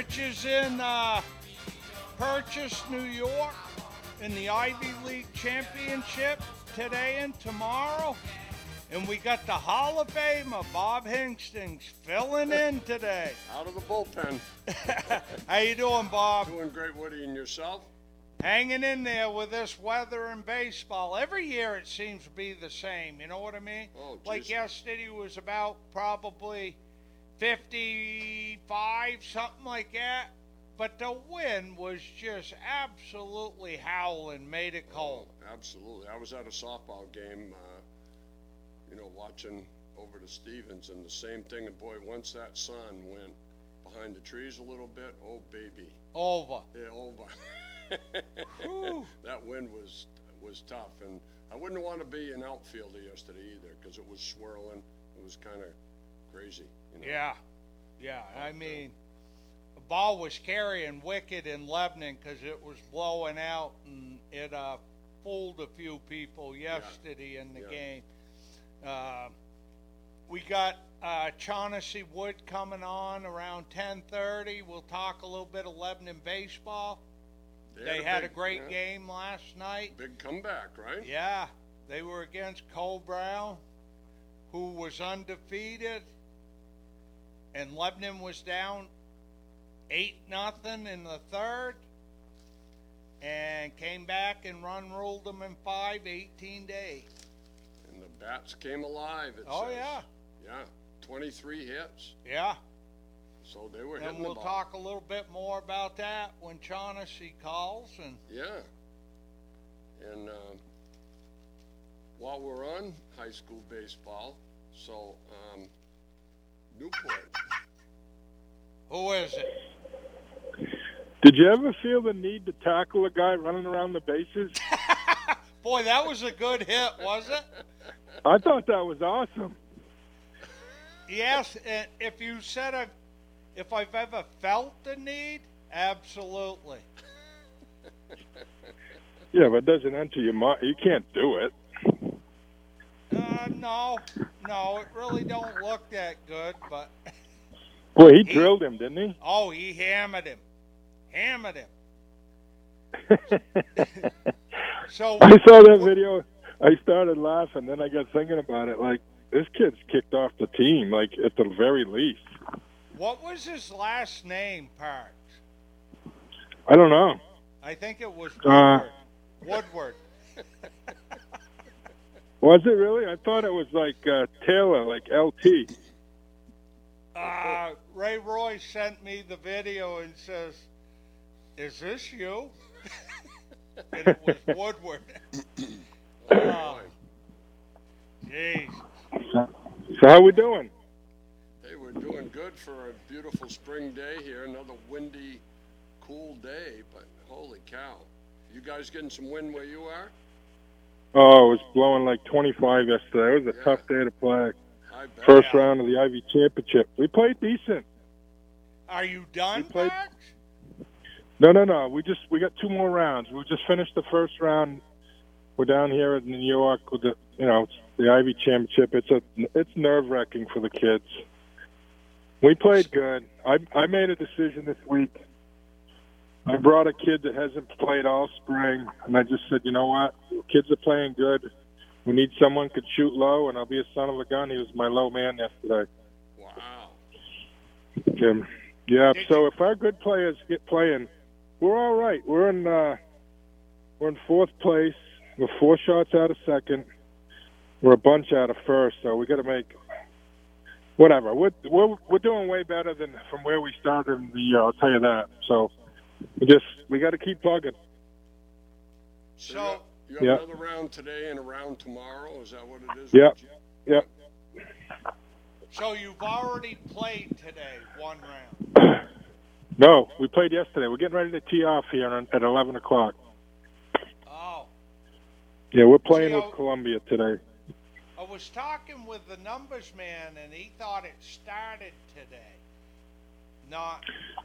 Rich is in uh, Purchase, New York, in the Ivy League Championship today and tomorrow. And we got the Hall of Famer, Bob Hingstings, filling in today. Out of the bullpen. How you doing, Bob? Doing great, Woody, and yourself? Hanging in there with this weather and baseball. Every year it seems to be the same. You know what I mean? Oh, like yesterday was about probably 55, something like that. But the wind was just absolutely howling, made it cold. Oh, absolutely. I was at a softball game, uh, you know, watching over to Stevens, and the same thing. And boy, once that sun went behind the trees a little bit, oh baby, Over. yeah, over. That wind was was tough, and I wouldn't want to be an outfielder yesterday either because it was swirling. It was kind of crazy. You know? Yeah, yeah. I mean, ball was carrying wicked in Lebanon because it was blowing out, and it uh, fooled a few people yesterday in the Yeah. game. Uh, we got uh, Shaughnessy Wood coming on around 10:30. We'll talk a little bit of Lebanon baseball. They had a big- great yeah, game last night. Big comeback, right? Yeah, they were against Coe-Brown, who was undefeated, and Lebanon was down eight nothing in the third, and came back and run ruled them in five, 18 to eight. And the bats came alive. It Oh says. yeah, Yeah, 23 hits. yeah. So they were And hitting we'll the ball. talk a little bit more about that when Shaughnessy calls. And Yeah. And um, while we're on high school baseball, so um, Newport. who is it? Did you ever feel the need to tackle a guy running around the bases? Boy, that was a good hit, was it? I thought that was awesome. Yes, if you said a, if I've ever felt the need, absolutely. Yeah, but it doesn't enter your mind. You can't do it. Uh, no, no, it really don't look that good. But Boy, he drilled him, didn't he? oh, he hammered him, hammered him. So I saw that video. I started laughing. Then I got thinking about it. Like this kid's kicked off the team. Like at the very least. what was his last name, Parks? I don't know. I think it was Uh, Woodward. Woodward. Was it really? I thought it was like uh, Taylor, like LT. Uh, Ray Roy sent me the video and says, "Is this you?" and it was Woodward. Oh, Oh. Jeez. So how we doing? Hey, we're doing good for a beautiful spring day here. Another windy, cool day, but holy cow. You guys getting some wind where you are? Oh, it was blowing like 25 yesterday. It was a Yeah. tough day to play. First round of the Ivy Championship. We played decent. Are you done, We played- Parks? No, no, no. We just we got two more rounds. We just finished the first round. We're down here in New York with the you know the Ivy Championship. It's a it's nerve wracking for the kids. We played good. I I made a decision this week. I brought a kid that hasn't played all spring, and I just said, you know what, kids are playing good. We need someone could shoot low, and I'll be a son of a gun. He was my low man yesterday. Wow. Jim. Yeah. So if our good players get playing, we're all right. We're in uh, we're in fourth place. We're four shots out of second. We're a bunch out of first. So we got to make whatever. We're, we're we're doing way better than from where we started in the year. I'll tell you that. So we just we got to keep plugging. So, you have, Yeah. another round today and a round tomorrow? Is that what it is? Yep. Yep. So you've already played today, one round. No, we played yesterday. We're getting ready to tee off here on- at eleven o'clock. Oh, Yeah, we're playing See, with I'll- Columbia today. I was talking with the numbers man, and he thought it started today. Not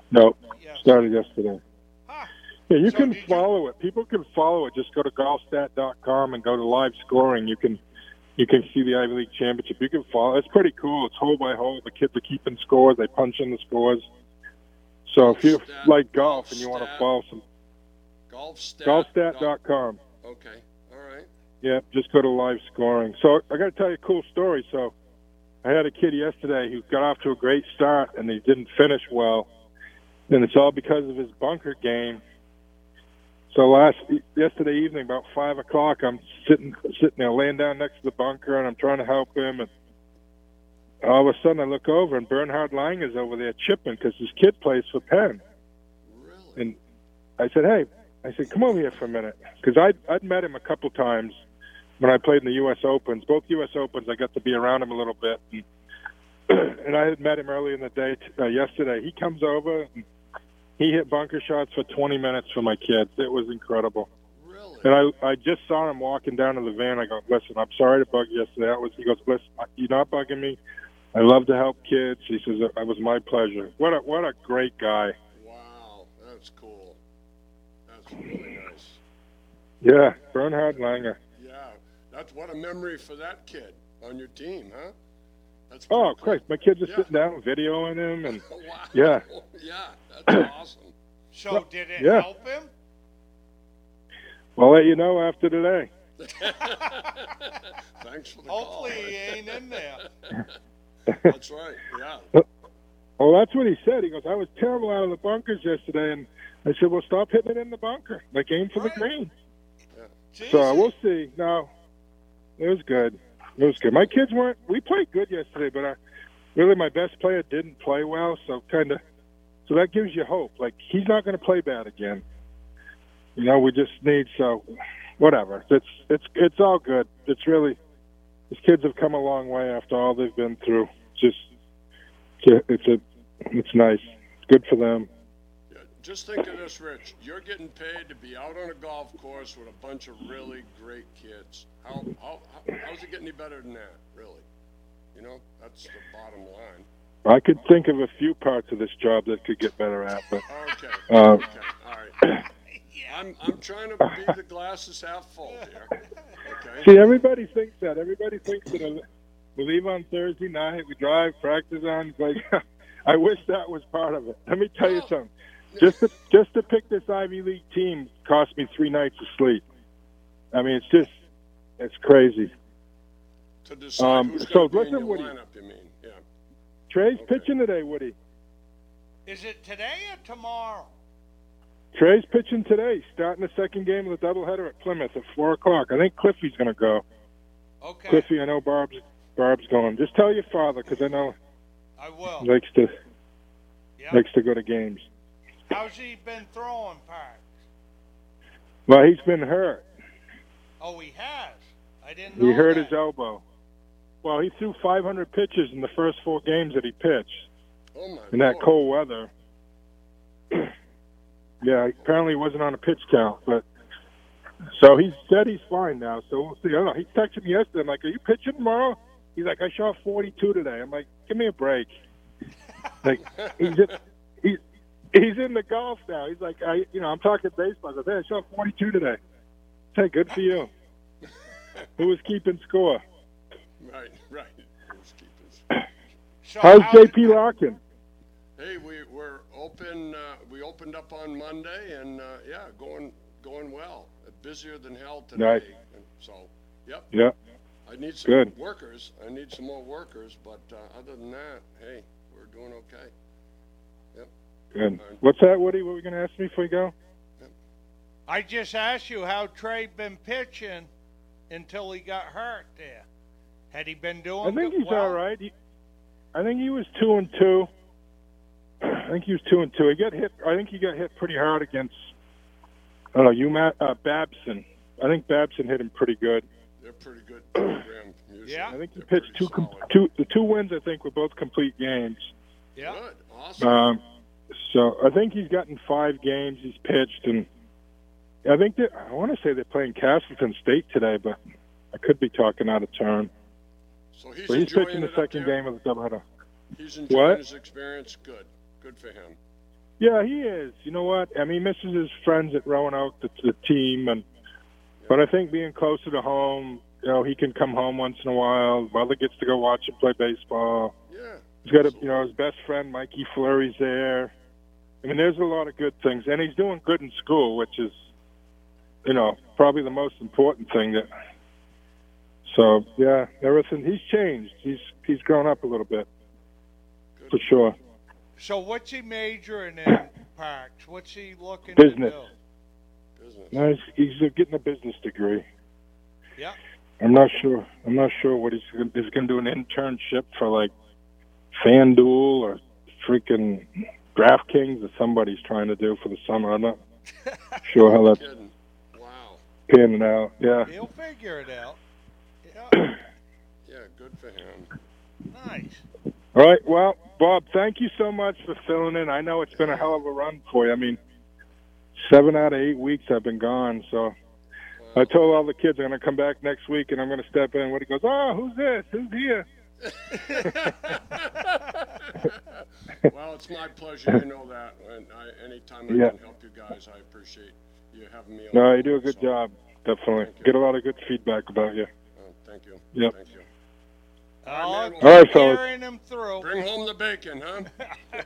No, yes. started yesterday. Huh. Yeah, you So can did you- follow it. People can follow it. Just go to golfstat.com and go to live scoring. You can you can see the Ivy League championship. You can follow. It's pretty cool. It's hole by hole. The kids are keeping scores. They punch in the scores. So if you Golfstat- like golf and you want to follow some Golfstat. golfstat.com. Okay. All right. Yeah, just go to live scoring. So I got to tell you a cool story. So I had a kid yesterday who got off to a great start and he didn't finish well, and it's all because of his bunker game. So last yesterday evening, about five o'clock, I'm sitting sitting there, laying down next to the bunker, and I'm trying to help him. And all of a sudden, I look over, and Bernhard Langer is over there chipping because his kid plays for Penn. Really? And I said, "Hey," I said, "Come over here for a minute," because I'd I'd met him a couple times when I played in the U.S. Opens. Both U.S. Opens, I got to be around him a little bit, and, and I had met him early in the day uh, yesterday. He comes over, and he hit bunker shots for 20 minutes for my kids. It was incredible. Really? And I I just saw him walking down to the van. I go, "Listen, I'm sorry to bug you yesterday." That was he goes, "Listen, you're not bugging me. I love to help kids." He says, "It was my pleasure." What a what a great guy. Wow. That's cool. That's really nice. Yeah, Bernhard Langer. Yeah. That's what a memory for that kid on your team, huh? That's Oh, pretty Christ! My kids are Yeah. sitting down videoing him, and. Wow. Yeah. Yeah. That's awesome. So did it Yeah. help him? I'll let you know after today. Thanks for the Hopefully call. he ain't in there. That's right. Yeah. Well, that's what he said. He goes, "I was terrible out of the bunkers yesterday," and I said, "Well, stop hitting it in the bunker. Like aim for Right. the green." So we'll see. No, it was good. It was good. My kids weren't. We played good yesterday, but I, really my best player didn't play well. So kind of, so that gives you hope. Like he's not going to play bad again. You know, we just need so whatever. It's it's it's all good. It's really these kids have come a long way after all they've been through. Just it's a it's nice. Good for them. Just think of this, Rich. You're getting paid to be out on a golf course with a bunch of really great kids. How, how, how how's it get any better than that, really? You know, that's the bottom line. I could think of a few parts of this job that could get better at, but Okay. Um, okay. All right. I'm I'm trying to be the glasses half full here. Okay. See, everybody thinks that. Everybody thinks that we leave on Thursday night, we drive, practice on. It's Like, I wish that was part of it. Let me tell you Well- something. Just to just to pick this Ivy League team cost me three nights of sleep. I mean, it's just it's crazy. To decide Um, who's so going to be in listen, your Woody. lineup, you mean? Yeah. Trey's Okay. pitching today, Woody. Is it today or tomorrow? Trey's pitching today, starting the second game of the doubleheader at Plymouth at four o'clock. I think Cliffy's going to go. Okay, Cliffy, I know Barb's Barb's going. Just tell your father because I know I will. he likes to Yeah. likes to go to games. How's he been throwing, Parks? Well, he's been hurt. Oh, he has. I didn't know He hurt that. his elbow. Well, he threw 500 pitches in the first four games that he pitched Oh my. in that Lord. cold weather. Yeah, apparently he wasn't on a pitch count, but so he said he's fine now. So we'll see. I don't know. He texted me yesterday. I'm like, "Are you pitching tomorrow?" He's like, "I shot 42 today." I'm like, "Give me a break." like he's just, he's he's in the golf now. He's like, I you know I'm talking baseball. I said, "Hey, I shot 42 today." Hey, good for you. Who was keeping score? Right. Right. Who's keeping- So How's how JP Larkin? Hey, we we're open. Uh, we opened up on Monday, and uh, yeah, going going well. Uh, busier than hell today. Nice. And so, yep. Yeah. I need some Good. workers. I need some more workers, but uh, other than that, hey, we're doing okay. Yep. Good. What's that, Woody? What were you going to ask me before you go? I just asked you how Trey been pitching until he got hurt there. Had he been doing? I think he's well? all right. He, I think he was two and two. I think he was two and two. He got hit. I think he got hit pretty hard against. I don't know. You, Matt uh, Babson. I think Babson hit him pretty good. They're pretty good program. Usually. Yeah. I think he They're pitched two, com- two. The two wins I think were both complete games. Yeah. Good. Awesome. Um, so I think he's gotten five games he's pitched, and I think that I want to say they're playing Castleton State today, but I could be talking out of turn. So he's, he's enjoying pitching the it second game of the doubleheader. He's enjoying What? his experience. Good. Good for him. Yeah, he is. You know what? I mean, he misses his friends at Roanoke, the, the team, and but I think being closer to home, you know, he can come home once in a while. Mother gets to go watch him play baseball. Yeah. He's got a, you know, his best friend Mikey Fleury's there. I mean, there's a lot of good things, and he's doing good in school, which is, you know, probably the most important thing. That. So yeah, everything. He's changed. He's he's grown up a little bit, Good. for sure. So what's he majoring in, Parks? What's he looking Business. to do? Business. No, he's, he's getting a business degree. Yeah. I'm not sure. I'm not sure what he's gonna, he's going to do an internship for like FanDuel or freaking DraftKings or somebody's trying to do for the summer. I'm not sure how that's Kidding. Wow. panning out. Yeah. He'll figure it out. Yeah, Yeah, good for him. nice. All right. Well, Bob, thank you so much for filling in. I know it's been a hell of a run for you. I mean, seven out of eight weeks I've been gone. So I told all the kids I'm going to come back next week and I'm going to step in. When he goes, oh, who's this? Who's here? well, it's my pleasure. You know that. And I, anytime I Yeah. can help you guys, I appreciate you having me on. No, you do a good So, job. Definitely. Get a lot of good feedback about you. uh, thank you. Yep. Thank you. I'll man, keep well- All right, fellas. carrying him through. Bring home the bacon, huh?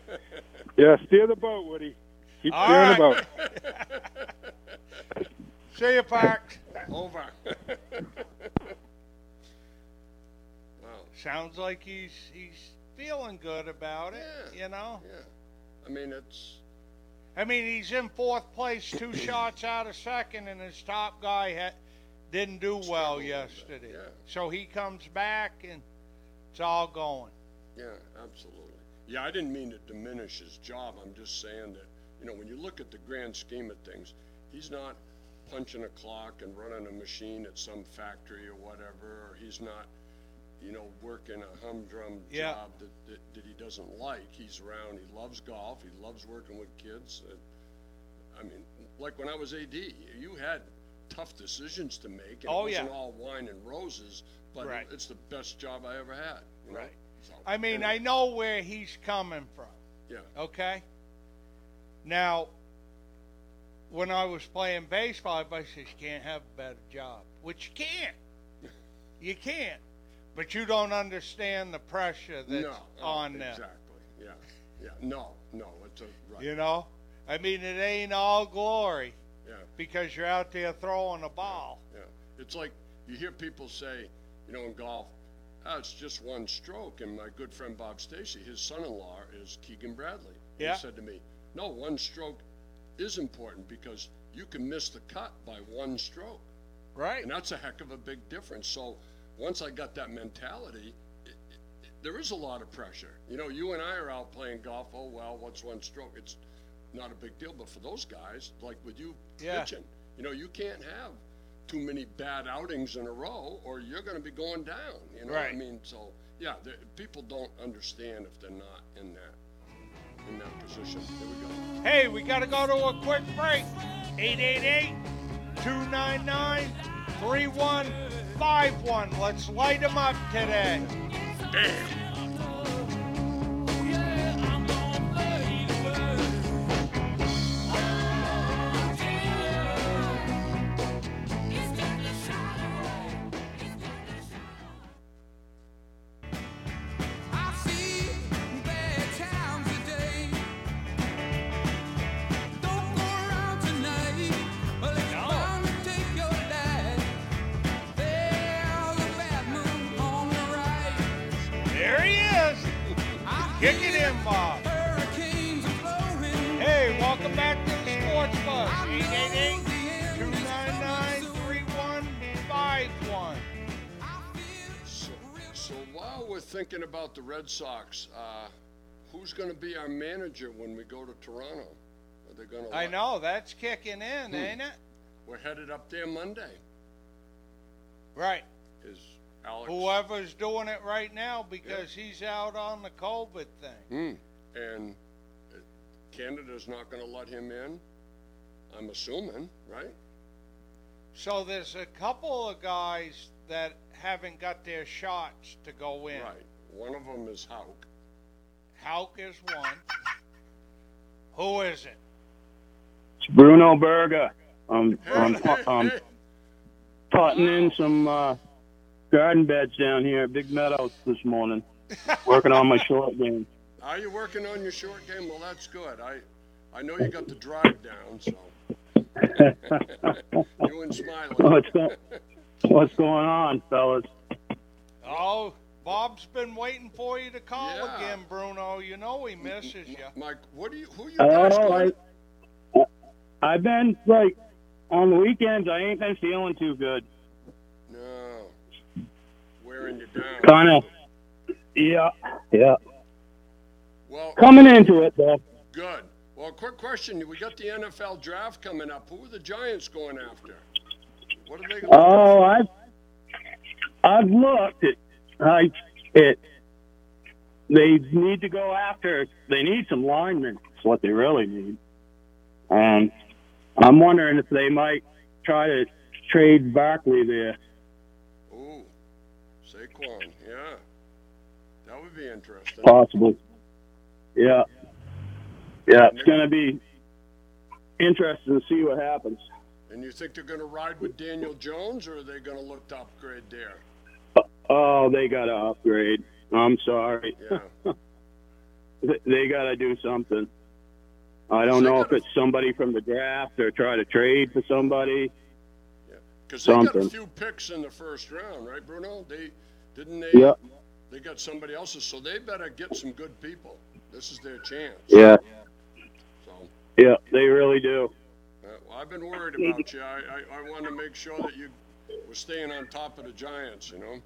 Yeah, steer the boat, Woody. Keep All steering right. the boat. See you, Parks. Over. wow. Sounds like he's he's feeling good about it. Yeah. You know. Yeah. I mean, it's I mean, he's in fourth place, two shots out of second, and his top guy ha- didn't do well Struggled a little bit, yesterday. yeah. So he comes back, and it's all going. Yeah, absolutely. Yeah, I didn't mean to diminish his job. I'm just saying that, you know, when you look at the grand scheme of things, he's not punching a clock and running a machine at some factory or whatever, or he's not, you know, working a humdrum Yeah. job that, that, that he doesn't like. He's around, he loves golf, he loves working with kids. Uh, I mean, like when I was AD, you had tough decisions to make, and Oh, it wasn't yeah. all wine and roses, but Right. it's the best job I ever had. You know? Right. So, I mean, anyway. I know where he's coming from. Yeah. Okay. Now, when I was playing baseball, everybody says you can't have a better job, which you can't. You can't. But you don't understand the pressure that's no, oh, on them. Exactly. Yeah. Yeah. No. No. It's a right. You know, I mean, it ain't all glory Yeah. because you're out there throwing a ball. Yeah. It's like you hear people say, you know, in golf, ah, it's just one stroke. And my good friend Bob Stacy, his son-in-law is Keegan Bradley. Yeah. He said to me, no, one stroke is important because you can miss the cut by one stroke. Right. And that's a heck of a big difference. So once I got that mentality, it, it, there is a lot of pressure. You know, you and I are out playing golf. Oh, well, what's one stroke? It's not a big deal. But for those guys, like with you Yeah. pitching, you know, you can't have too many bad outings in a row or you're going to be going down. You know what I mean? So, yeah, the, people don't understand if they're not in that in that position. There we go. Hey, we got to go to a quick break. 888 299 3151. Let's light them up today. I Red Sox, uh, who's going to be our manager when we go to Toronto? Are they going to? I know, that's kicking in, ain't it? We're headed up there Monday. Right. Is Alex? Whoever's doing it right now because he's out on the COVID thing. Hmm. And uh, Canada's not going to let him in. I'm assuming, right? So there's a couple of guys that haven't got their shots to go in. Right. One of them is Houck. Houck is one. Who is it? It's Bruno Berger. I'm, I'm, Hey, I'm hey, potting in some uh, garden beds down here at Big Meadows this morning, working on my short game. Are you working on your short game? Well, that's good. I, I know you got the drive down, so you and Smiley. What's, go- what's going on, fellas? Oh, Bob's been waiting for you to call Yeah. again, Bruno. You know he misses you. Mike, what do you? Who you uh, guys Oh, going? I, I've been like on the weekends. I ain't been feeling too good. No, wearing you down. Kind of. Yeah. Yeah. Well, Coming into it though. good. Well, quick question: We got the NFL draft coming up. Who are the Giants going after? What are they? Going Oh, I've I've looked at I it. They need to go after. They need some linemen. That's what they really need. And I'm wondering if they might try to trade Barkley there. Ooh, Saquon. Yeah, that would be interesting. Possibly. Yeah. Yeah, it's going to be interesting to see what happens. And you think they're going to ride with Daniel Jones, or are they going to look to upgrade there? Oh, they got to upgrade. I'm sorry. Yeah. they got to do something. I don't know if it's somebody from the draft or try to trade for somebody. Because they got a few picks in the first round, right, Bruno? They didn't they? Yeah. They got somebody else's, so they better get some good people. This is their chance. Yeah, So, yeah, they really do. uh, well, I've been worried about you. I, I, I want to make sure that you were staying on top of the Giants. You know,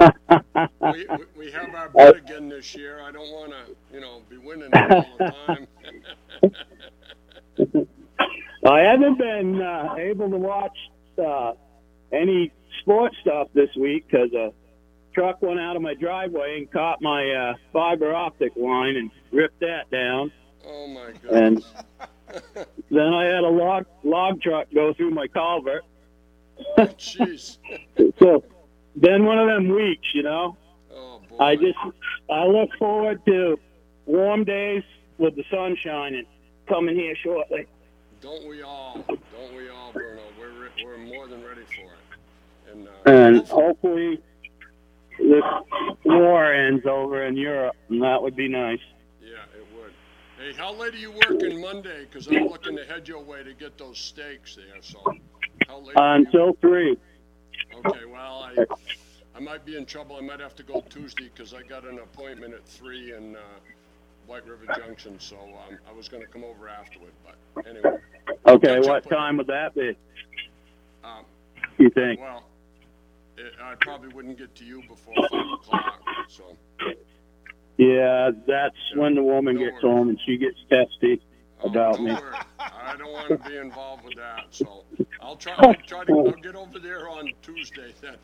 we, we, have our bet again this year. I don't want to, you know, be winning all the time. I haven't been uh, able to watch uh, any sports stuff this week because a truck went out of my driveway and caught my uh, fiber optic line and ripped that down. oh my god! And then I had a log log truck go through my culvert. Jeez. So then one of them weeks, you know. Oh boy. I just I look forward to warm days with the sun shining coming here shortly. Don't we all? Don't we all, Bruno? We're re- we're more than ready for it. And, uh, And hopefully- hopefully this war ends over in Europe, and that would be nice. yeah, it would. Hey, how late are you working Monday? Because I'm looking to head your way to get those steaks there. So, how late? Until three. Okay, well, I I might be in trouble. I might have to go Tuesday because I got an appointment at three in uh, White River Junction. So um, I was going to come over afterward, but anyway. Okay, what time would that be? Um, You think? well, it, I probably wouldn't get to you before five o'clock. So. Yeah, that's when the woman gets home and she gets testy about me. I don't want to be involved with that. So I'll try. I'll try to I'll get over there on Tuesday then.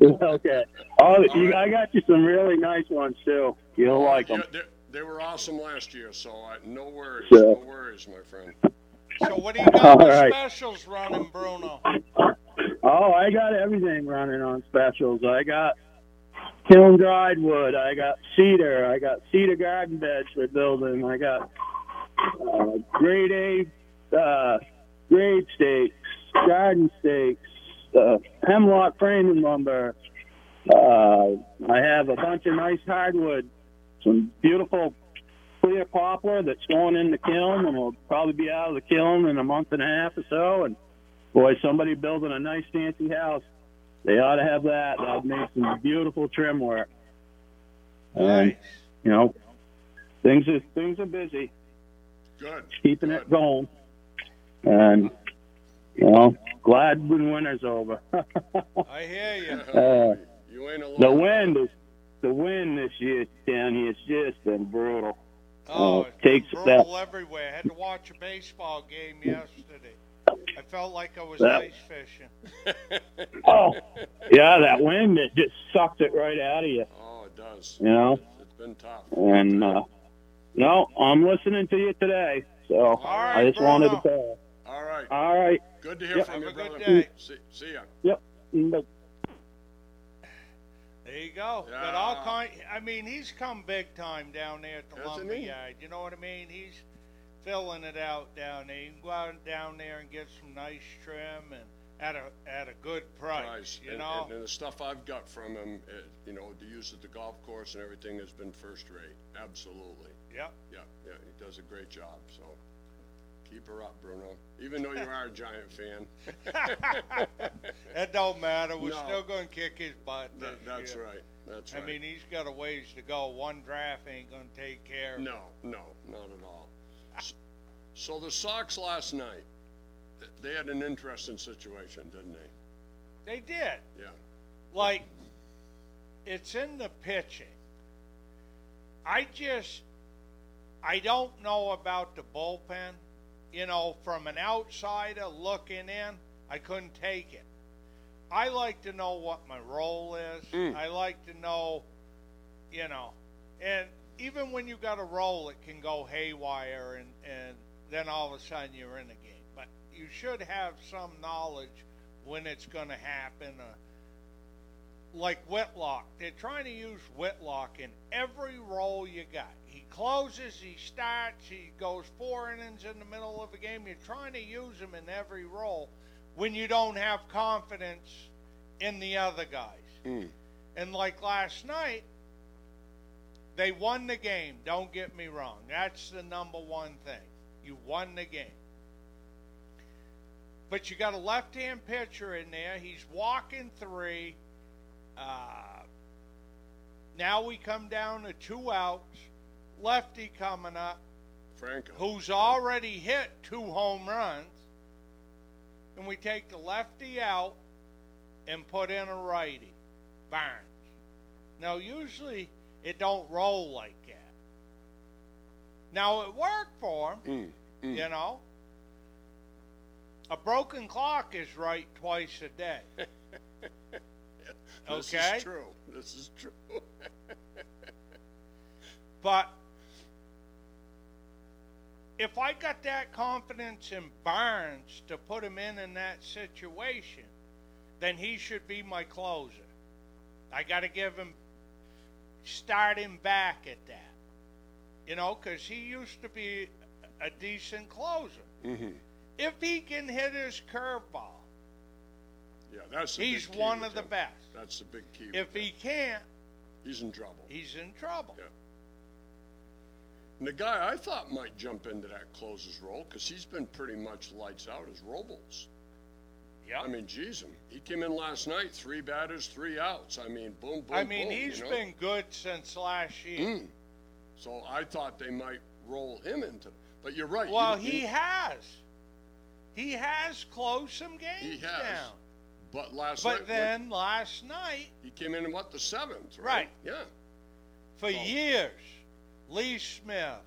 okay. Oh, you, right. I got you some really nice ones too. You'll like them. Yeah, they, they were awesome last year, so I, no worries. Yeah. No worries, my friend. So what do you got All for right. specials running, Bruno? Oh, I got everything running on specials. I got kiln dried wood. I got cedar. I got cedar garden beds for building. I got uh, grade A uh, grade stakes, garden stakes, uh, hemlock framing lumber. Uh, I have a bunch of nice hardwood, some beautiful clear poplar that's going in the kiln and will probably be out of the kiln in a month and a half or so. And boy, somebody building a nice fancy house, they ought to have that. That'd make some beautiful trim work. And Nice. you know, things are things are busy, Good. keeping Good. it going, and you know, glad when winter's over. I hear you. Uh, you ain't alone. the wind is the wind this year down here has just been brutal. Oh, uh, it's been takes brutal everywhere. I had to watch a baseball game yesterday. I felt like I was That- ice fishing. Oh, yeah, that wind it just sucked it right out of you. oh, it does. You know? It's- it's been tough. And uh, no, I'm listening to you today, so right, I just wanted to call. All right. All right. Good to hear Yep. from Have you, a good brother. day. See, see ya. Yep. There you go. Got all kind. I mean, he's come big time down there at the Hasn't lumber he? yard. You know what I mean? He's filling it out down there. You can go out down there and get some nice trim and at a at a good price. Price. You and, know. and, and the stuff I've got from him, uh, you know, to use at the golf course and everything has been first rate. Absolutely. Yep. Yeah, yeah, he does a great job. So keep her up, Bruno. Even though you are a Giant fan. That don't matter. We're No. still going to kick his butt. That, this that's year. right. That's I mean, he's got a ways to go. One draft ain't going to take care of it. No, no, not at all. S- So the Sox last night, th- they had an interesting situation, didn't they? They did. Yeah. Like, it's in the pitching. I just, I don't know about the bullpen. You know, from an outsider looking in, I couldn't take it. I like to know what my role is. Mm. I like to know, you know, and even when you got a role, it can go haywire, and and then all of a sudden you're in a game. But you should have some knowledge when it's going to happen. Uh, like Whitlock, they're trying to use Whitlock in every role you got. He closes, he starts, he goes four innings in the middle of a game. You're trying to use him in every role when you don't have confidence in the other guys. Mm. And like last night, they won the game. Don't get me wrong. That's the number one thing. You won the game. But you got a left hand pitcher in there. He's walking three. Uh, now we come down to two outs. Lefty coming up, Franco. who's already hit two home runs. And we take the lefty out and put in a righty, Barnes. Now, usually it don't roll like that. Now, it worked for him, Mm, mm. you know. A broken clock is right twice a day. This okay. is true. This is true. But if I got that confidence in Barnes to put him in in that situation, then he should be my closer. I got to give him, start him back at that. You know, because he used to be a decent closer. hmm If he can hit his curveball, Yeah, that's the he's big key one with of the him. best. That's the big key. If with he him. can't, he's in trouble. he's in trouble. Yeah. And the guy I thought might jump into that closes role because he's been pretty much lights out is Robles. Yep. I mean, geez, him. He came in last night, three batters, three outs. I mean, boom, boom, I mean, boom, he's you know? been good since last year. Mm. So I thought they might roll him into. But you're right. you- Well, you- he has. He has closed some games He has. down. But last But night, then last night, he came in what the seventh, right? Right. Yeah. for So- years, Lee Smith,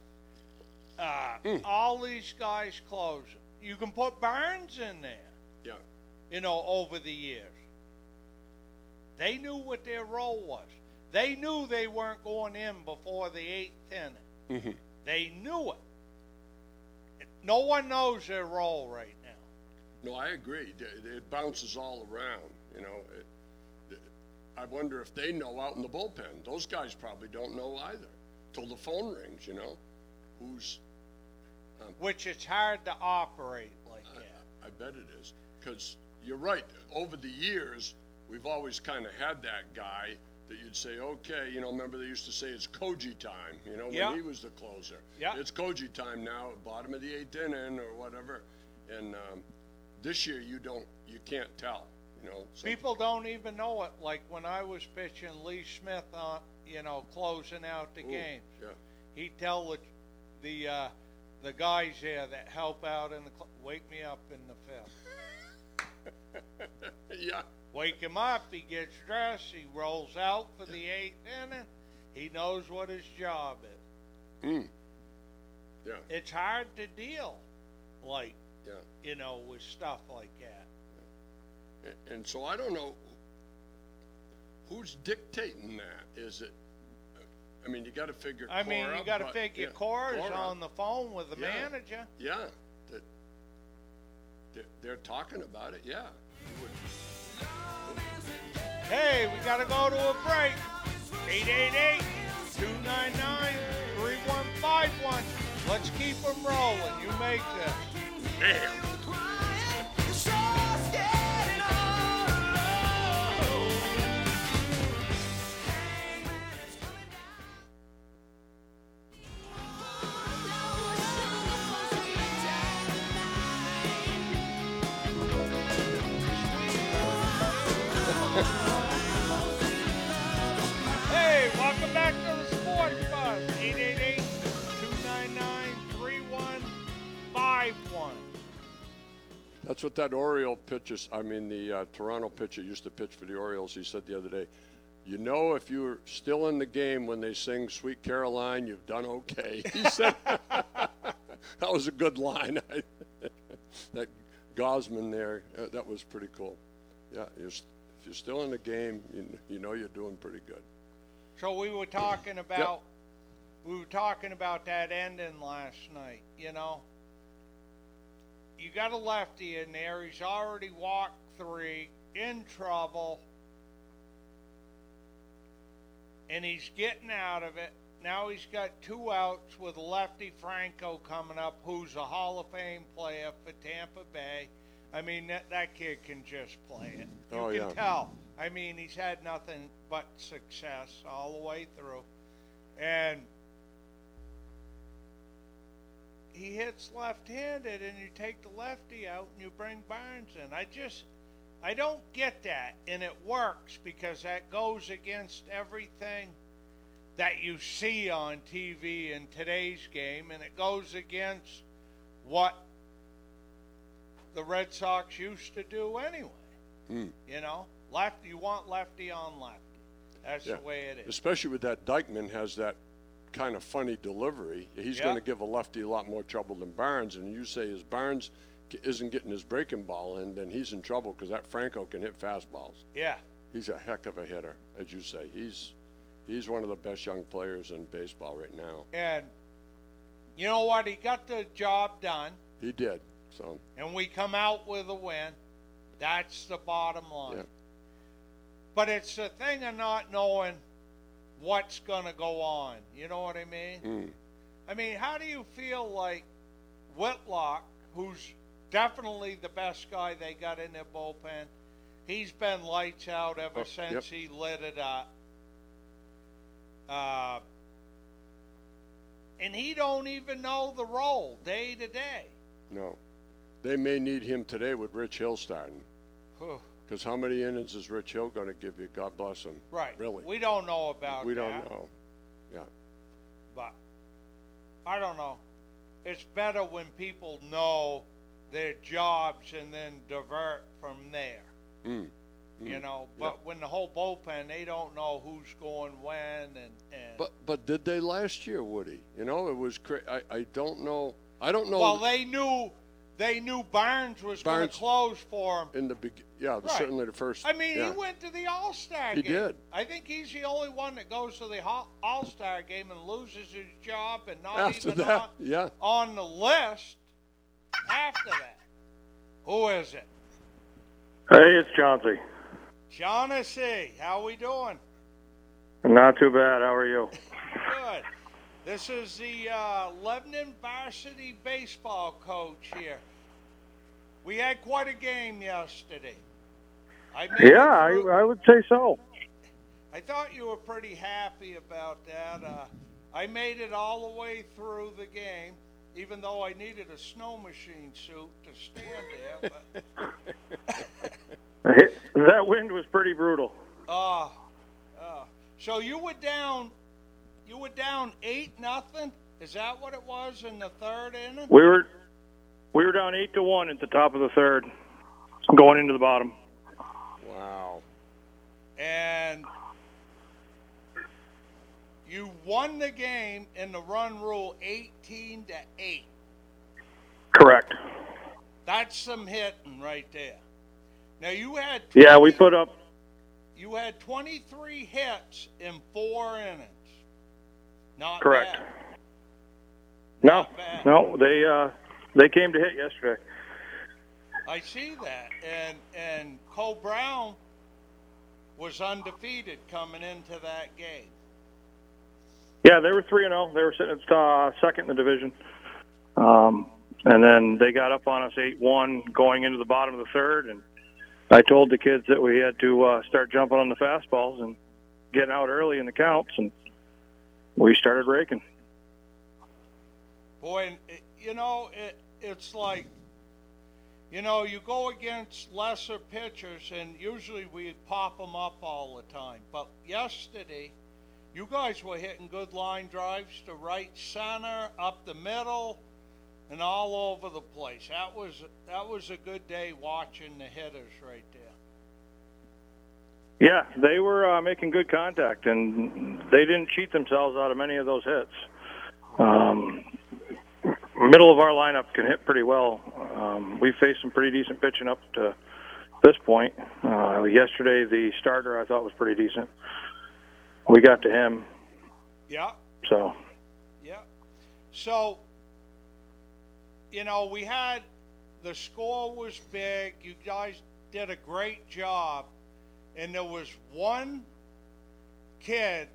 uh, Mm. all these guys closing. You can put Barnes in there, Yeah. you know, over the years. They knew what their role was. They knew they weren't going in before the eighth inning. hmm They knew it. No one knows their role right now. No, I agree. It, bounces all around. You know, it, I wonder if they know out in the bullpen. Those guys probably don't know either till the phone rings. You know, who's Which it's hard to operate like I, that. I bet it is because you're right. Over the years, we've always kind of had that guy that you'd say, okay, you know, remember they used to say it's Koji time, you know, when Yeah. he was the closer. Yeah. It's Koji time now, bottom of the eighth inning or whatever. And um, this year, you don't, you can't tell, you know. So, People don't even know it. Like when I was pitching Lee Smith on, you know, closing out the Ooh, game, Yeah. he'd tell the the uh, the guys there that help out in the cl- wake me up in the fifth. yeah. Wake him up. He gets dressed. He rolls out for the eighth inning. He knows what his job is. Mm. Yeah. It's hard to deal, like Yeah. you know, with stuff like that. A- And so I don't know who's dictating that. Is it? I mean, you got to figure. I mean, Cora, you got to but- figure yeah, Cora's Cora. on the phone with the Yeah. manager. Yeah, that they're, they're talking about it. Yeah. You would- Hey, we got to go to a break. 888 299 3151. Let's keep them rolling. You make this. Hey, That's what that Oriole pitcher, I mean, the uh, Toronto pitcher used to pitch for the Orioles. He said the other day, you know, if you're still in the game when they sing Sweet Caroline, you've done okay. He said, that was a good line. that Gausman there, uh, that was pretty cool. Yeah, you're, if you're still in the game, you, you know you're doing pretty good. So we were talking about we were talking about that ending last night, you know. You got a lefty in there, he's already walked three, in trouble. And he's getting out of it. Now he's got two outs with lefty Franco coming up, who's a Hall of Fame player for Tampa Bay. I mean, that, that kid can just play it. You Oh, can yeah. tell. I mean, he's had nothing but success all the way through. And he hits left-handed, and you take the lefty out, and you bring Barnes in. I just, I don't get that, and it works because that goes against everything that you see on TV in today's game, and it goes against what the Red Sox used to do anyway. Hmm. You know, left. You want lefty on lefty. That's Yeah. the way it is. Especially with that Diekman has that kind of funny delivery. He's Yeah. going to give a lefty a lot more trouble than Barnes. And you say, as Barnes isn't getting his breaking ball in, then he's in trouble because that Franco can hit fastballs. Yeah. He's a heck of a hitter, as you say. He's he's one of the best young players in baseball right now. And you know what? He got the job done, He did. So and we come out with a win. That's the bottom line. Yeah. But it's the thing of not knowing what's going to go on. You know what I mean? mm, I mean, how do you feel like Whitlock, who's definitely the best guy they got in their bullpen, he's been lights out ever Oh, since yep. he lit it up. Uh, and he don't even know the role day to day. no, they may need him today with Rich Hill starting. Because how many innings is Rich Hill going to give you? God bless him. Right. Really? We don't know about we that. don't know. Yeah. But I don't know. It's better when people know their jobs and then divert from there. Mm. You know, but when the whole bullpen, they don't know who's going when and, and But but did they last year, Woody? You know, it was cra- I I don't know. I don't know. well, they knew they knew Barnes was going to close for him. in the beg- yeah, Right. certainly the first. I mean, yeah. he went to the All Star game. He game. did. I think he's the only one that goes to the All Star game and loses his job and not after even that. on, Yeah, on the list after that. Who is it? Hey, it's Chauncey. Shaughnessy. How are we doing? Not too bad. How are you? Good. This is the uh, Lebanon varsity baseball coach here. We had quite a game yesterday. I Yeah, I, I would say so. I thought you were pretty happy about that. Uh, I made it all the way through the game, even though I needed a snow machine suit to stand there. That wind was pretty brutal. uh, uh, so you were down, you were down eight nothing. Is that what it was in the third inning? We were we were down eight to one at the top of the third, going into the bottom. wow. and you won the game in the run rule 18 to 8 Correct. that's some hitting right there now you had Yeah, we put up. you had 23 hits in four innings not Correct. bad. No, Not no, they uh, they came to hit yesterday. I see that. And and Coe-Brown was undefeated coming into that game. Yeah, they were three and zero. They were sitting at uh, second in the division, um, and then they got up on us eight one going into the bottom of the third. And I told the kids that we had to uh, start jumping on the fastballs and getting out early in the counts, and we started raking. Boy, you know, it, it's like, you know, you go against lesser pitchers, and usually we pop them up all the time. But yesterday, you guys were hitting good line drives to right center, up the middle, and all over the place. That was that was a good day watching the hitters right there. Yeah, they were uh, making good contact, and they didn't cheat themselves out of many of those hits. Um, middle of our lineup can hit pretty well. Um, we faced some pretty decent pitching up to this point. Uh, yesterday, the starter I thought was pretty decent. We got to him, Yeah, so yeah. So, you know, we had the score was big. You guys did a great job, and there was one kid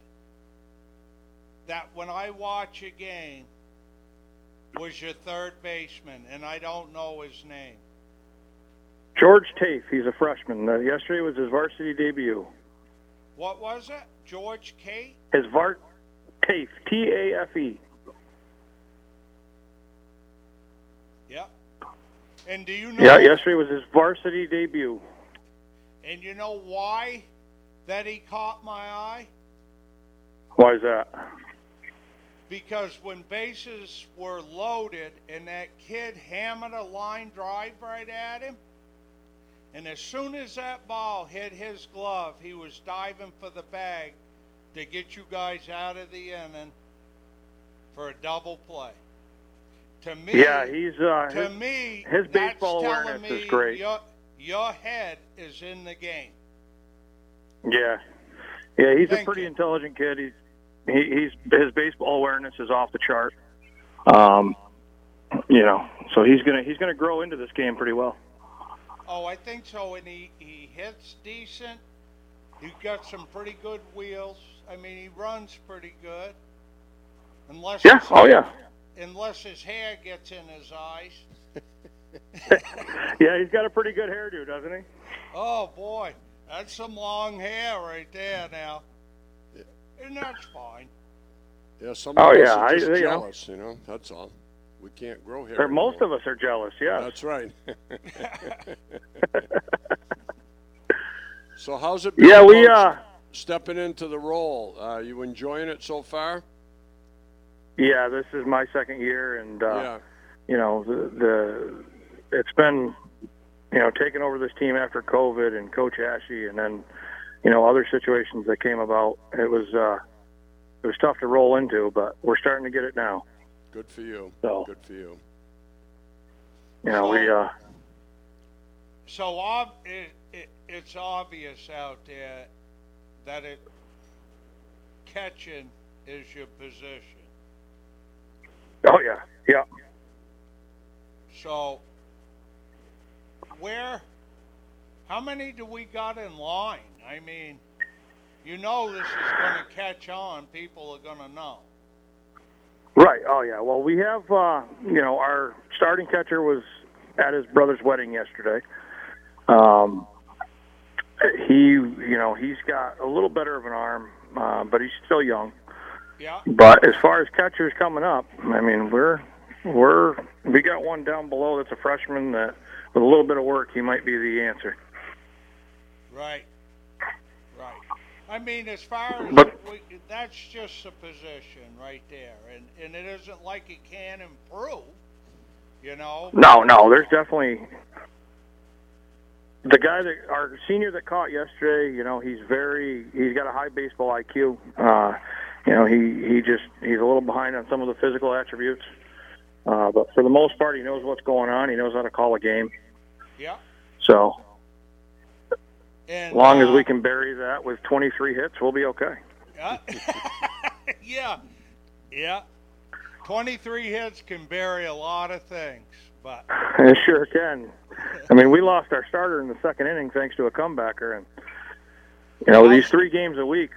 that when I watch a game was your third baseman, and I don't know his name. George Tafe, he's a freshman. Uh, yesterday was his varsity debut. What was it? George Kate? His var Tafe, T A F E. Yeah. And do you know? Yeah, yesterday was his varsity debut. And you know why that he caught my eye? Why is that? Because when bases were loaded and that kid hammered a line drive right at him, and as soon as that ball hit his glove, he was diving for the bag to get you guys out of the inning for a double play. To me, Yeah, he's uh, to his, me, his baseball telling awareness is me great. Your, your head is in the game. yeah, yeah. He's a pretty you. intelligent kid. He's he, he's his baseball awareness is off the chart. Um, you know, so he's gonna he's gonna grow into this game pretty well. Oh, I think so. And he, he hits decent. He's got some pretty good wheels. I mean, he runs pretty good. Unless Yeah. Oh yeah. Unless his hair gets in his eyes. Yeah, he's got a pretty good hairdo, doesn't he? Oh boy, that's some long hair right there now. And that's fine. Yeah, some Oh, of us yeah, are I- just you know. jealous, you know. That's all. We can't grow hair. Or most anymore. of us are jealous. Yeah. That's right. so how's it been? Yeah, we about uh. stepping into the role. Uh, you enjoying it so far? Yeah, this is my second year, and uh, yeah. you know the, the it's been you know taking over this team after COVID and Coach Ashy, and then you know other situations that came about. It was uh, it was tough to roll into, but we're starting to get it now. Good for you. So Good for you. you know we uh, So ob- it, it, it's obvious out there that it catching is your position. oh yeah yeah So, where, how many do we got in line? I mean, you know this is going to catch on. People are going to know. right oh yeah. Well, we have uh, you know our starting catcher was at his brother's wedding yesterday. Um, he you know he's got a little better of an arm, uh, but he's still young. Yeah. But as far as catchers coming up, I mean, we're we're we got one down below that's a freshman that with a little bit of work he might be the answer. Right. Right. I mean, as far as But- we, that's just a position right there, and and it isn't like it can improve. You know. No, no, there's definitely the guy that our senior that caught yesterday. You know, he's very he's got a high baseball IQ. Uh, you know, he he just he's a little behind on some of the physical attributes. Uh, but for the most part, he knows what's going on. He knows how to call a game. Yeah. So And as long as uh, we can bury that with 23 hits, we'll be okay. Yeah. yeah. Yeah. 23 hits can bury a lot of things, but It sure can. I mean, we lost our starter in the second inning thanks to a comebacker, and you know, these three games a week,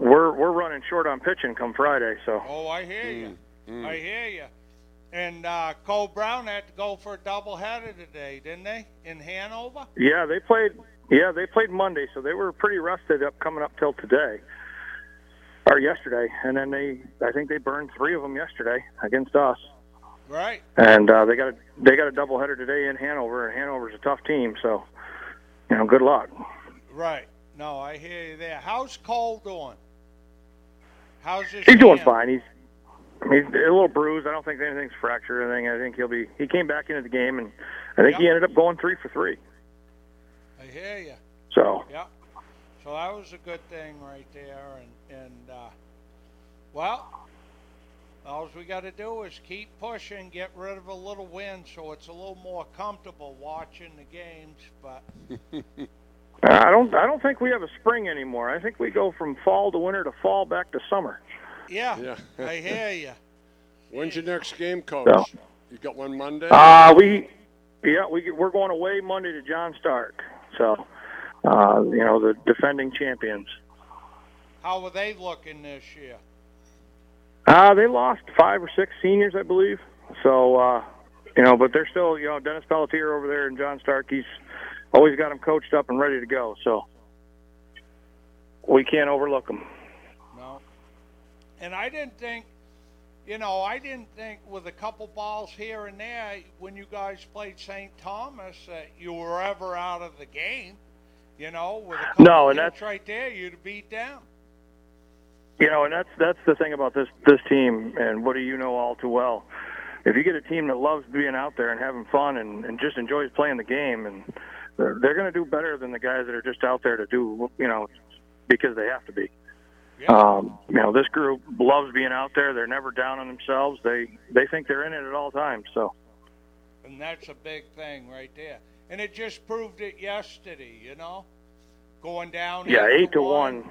we're we're running short on pitching come Friday. So oh, I hear you. Mm. I hear you. And uh, Coe-Brown had to go for a doubleheader today, didn't they, in Hanover? yeah, they played. Yeah, they played Monday, so they were pretty rested up coming up till today or yesterday, and then they I think they burned three of them yesterday against us. Right. and uh, they got a they got a doubleheader today in Hanover, and Hanover's a tough team, so you know, good luck. Right. No, I hear you there. How's Cole doing? How's his He's doing fine. He's he's a little bruised. I don't think anything's fractured or anything. I think he'll be. He came back into the game, and I think he ended up going three for three. I hear you. So Yeah. So that was a good thing right there, and and uh, well, all we got to do is keep pushing, get rid of a little wind, so it's a little more comfortable watching the games. But I don't I don't think we have a spring anymore. I think we go from fall to winter to fall back to summer. yeah, Yeah. I hear you. When's your next game, Coach? So- You got one Monday? Uh, we yeah we we're going away Monday to John Stark. So uh, you know the defending champions. How are they looking this year? Uh, they lost five or six seniors, I believe. So, uh, you know, but they're still, you know, Dennis Pelletier over there and John Stark, he's always got them coached up and ready to go. So we can't overlook them. No. And I didn't think, you know, I didn't think with a couple balls here and there when you guys played St. Thomas that you were ever out of the game. You know, with a couple No, and that's- right there, you'd beat them. You know, and that's that's the thing about this this team, and what do you know all too well? If you get a team that loves being out there and having fun and, and just enjoys playing the game, and they're, they're going to do better than the guys that are just out there to do, you know, because they have to be. Yeah. Um, you know, this group loves being out there. They're never down on themselves. They they think they're in it at all times. So And that's a big thing right there. And it just proved it yesterday, you know, going down. yeah, eight to one.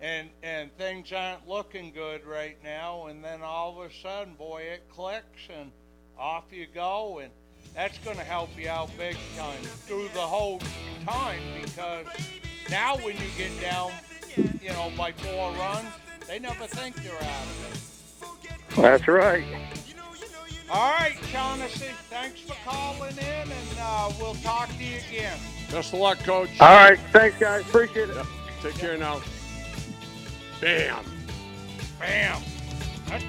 and and things aren't looking good right now and then all of a sudden boy it clicks and off you go and that's going to help you out big time through the whole time because now when you get down you know by four runs they never think they're out of it That's right. all right shaughnessy thanks for calling in and uh, we'll talk to you again Best of luck, Coach. All right, thanks guys. Appreciate it. Yep. Take care now. Bam. bam That-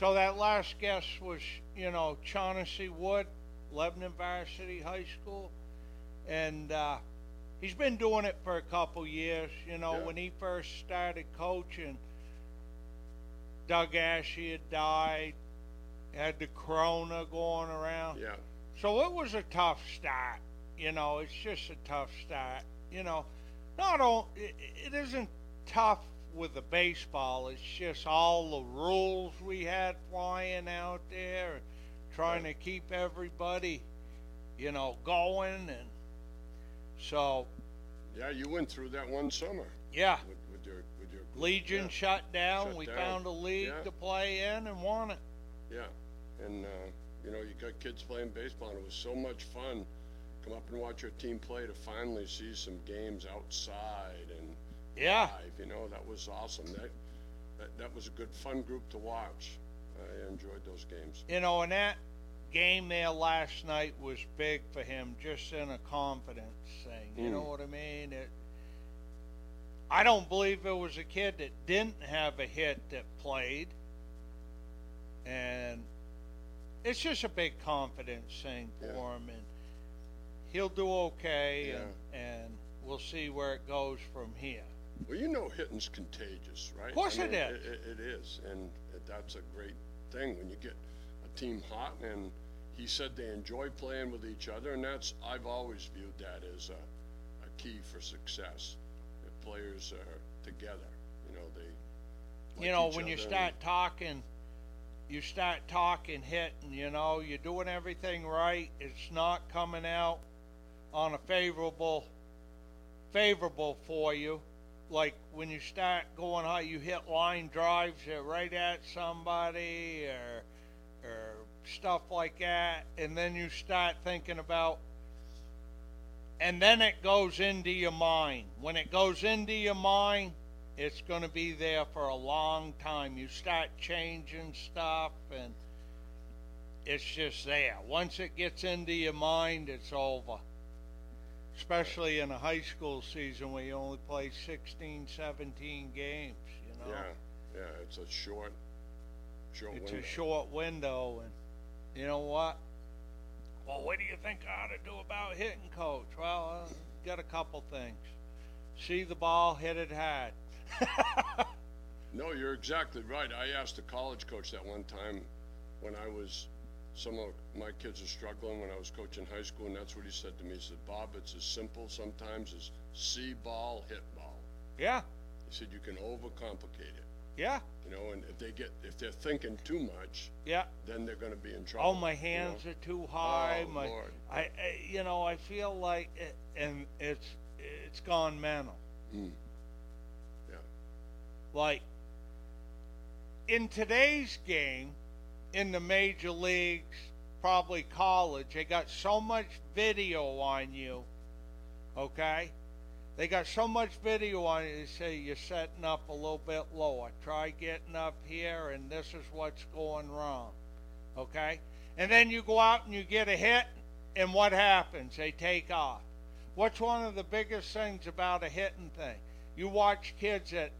So that last guest was, you know, Shaughnessy Wood, Lebanon Varsity High School. And uh, he's been doing it for a couple years. You know, Yeah. when he first started coaching, Doug Ashy had died, had the corona going around. Yeah. So it was a tough start. You know, it's just a tough start. You know, not all, it, it isn't tough with the baseball. It's just all the rules we had flying out there, trying to keep everybody, you know, going. And so, Yeah, you went through that one summer yeah, with, with your with your group. Legion Yeah. shut down. Shut we down. found a league Yeah. to play in and won it. Yeah, and uh, you know you got kids playing baseball, and it was so much fun. Come up and watch your team play to finally see some games outside and Yeah. live. You know that was awesome. That that, that was a good fun group to watch. I enjoyed those games. you know, and that game there last night was big for him, just in a confidence thing. You know Mm. what I mean? It, I don't believe there was a kid that didn't have a hit that played, and it's just a big confidence thing for Yeah. him, and he'll do okay, and, and we'll see where it goes from here. Well, you know, hitting's contagious, right? Of course I mean, it is. It, it is, and that's a great thing when you get a team hot. And he said they enjoy playing with each other, and that's I've always viewed that as a, a key for success. If players are together, you know, they. you know, when you start talking, you start talking, hitting, you know, you're doing everything right. It's not coming out on a favorable, favorable for you. Like when you start going high, you hit line drives right at somebody or, or stuff like that, and then you start thinking about and then it goes into your mind. When it goes into your mind, it's going to be there for a long time. You start changing stuff, and it's just there. Once it gets into your mind, it's over. Especially in a high school season where you only play 16, 17 games, you know? Yeah, yeah, it's a short, short It's window. a short window, and you know what? Well, what do you think I ought to do about hitting, coach? Well, uh, got a couple things. See the ball, hit it hard. No, you're exactly right. I asked a college coach that one time when I was, some of my kids are struggling when I was coaching high school, and that's what he said to me. He said, Bob, it's as simple sometimes as see ball, hit ball. Yeah, He said, you can overcomplicate it, yeah, you know, and if they get, if they're thinking too much, yeah. then they're gonna be in trouble. Oh, my you know? hands are too high. Oh, my, Lord. I, I, you know, I feel like, it, and it's, it's gone mental. Mm. Yeah. Like, in today's game, in the major leagues, probably college, they got so much video on you, okay? They got so much video on you, they say you're setting up a little bit lower. Try getting up here, and this is what's going wrong, okay? And then you go out and you get a hit, and what happens? They take off. What's one of the biggest things about a hitting thing? You watch kids that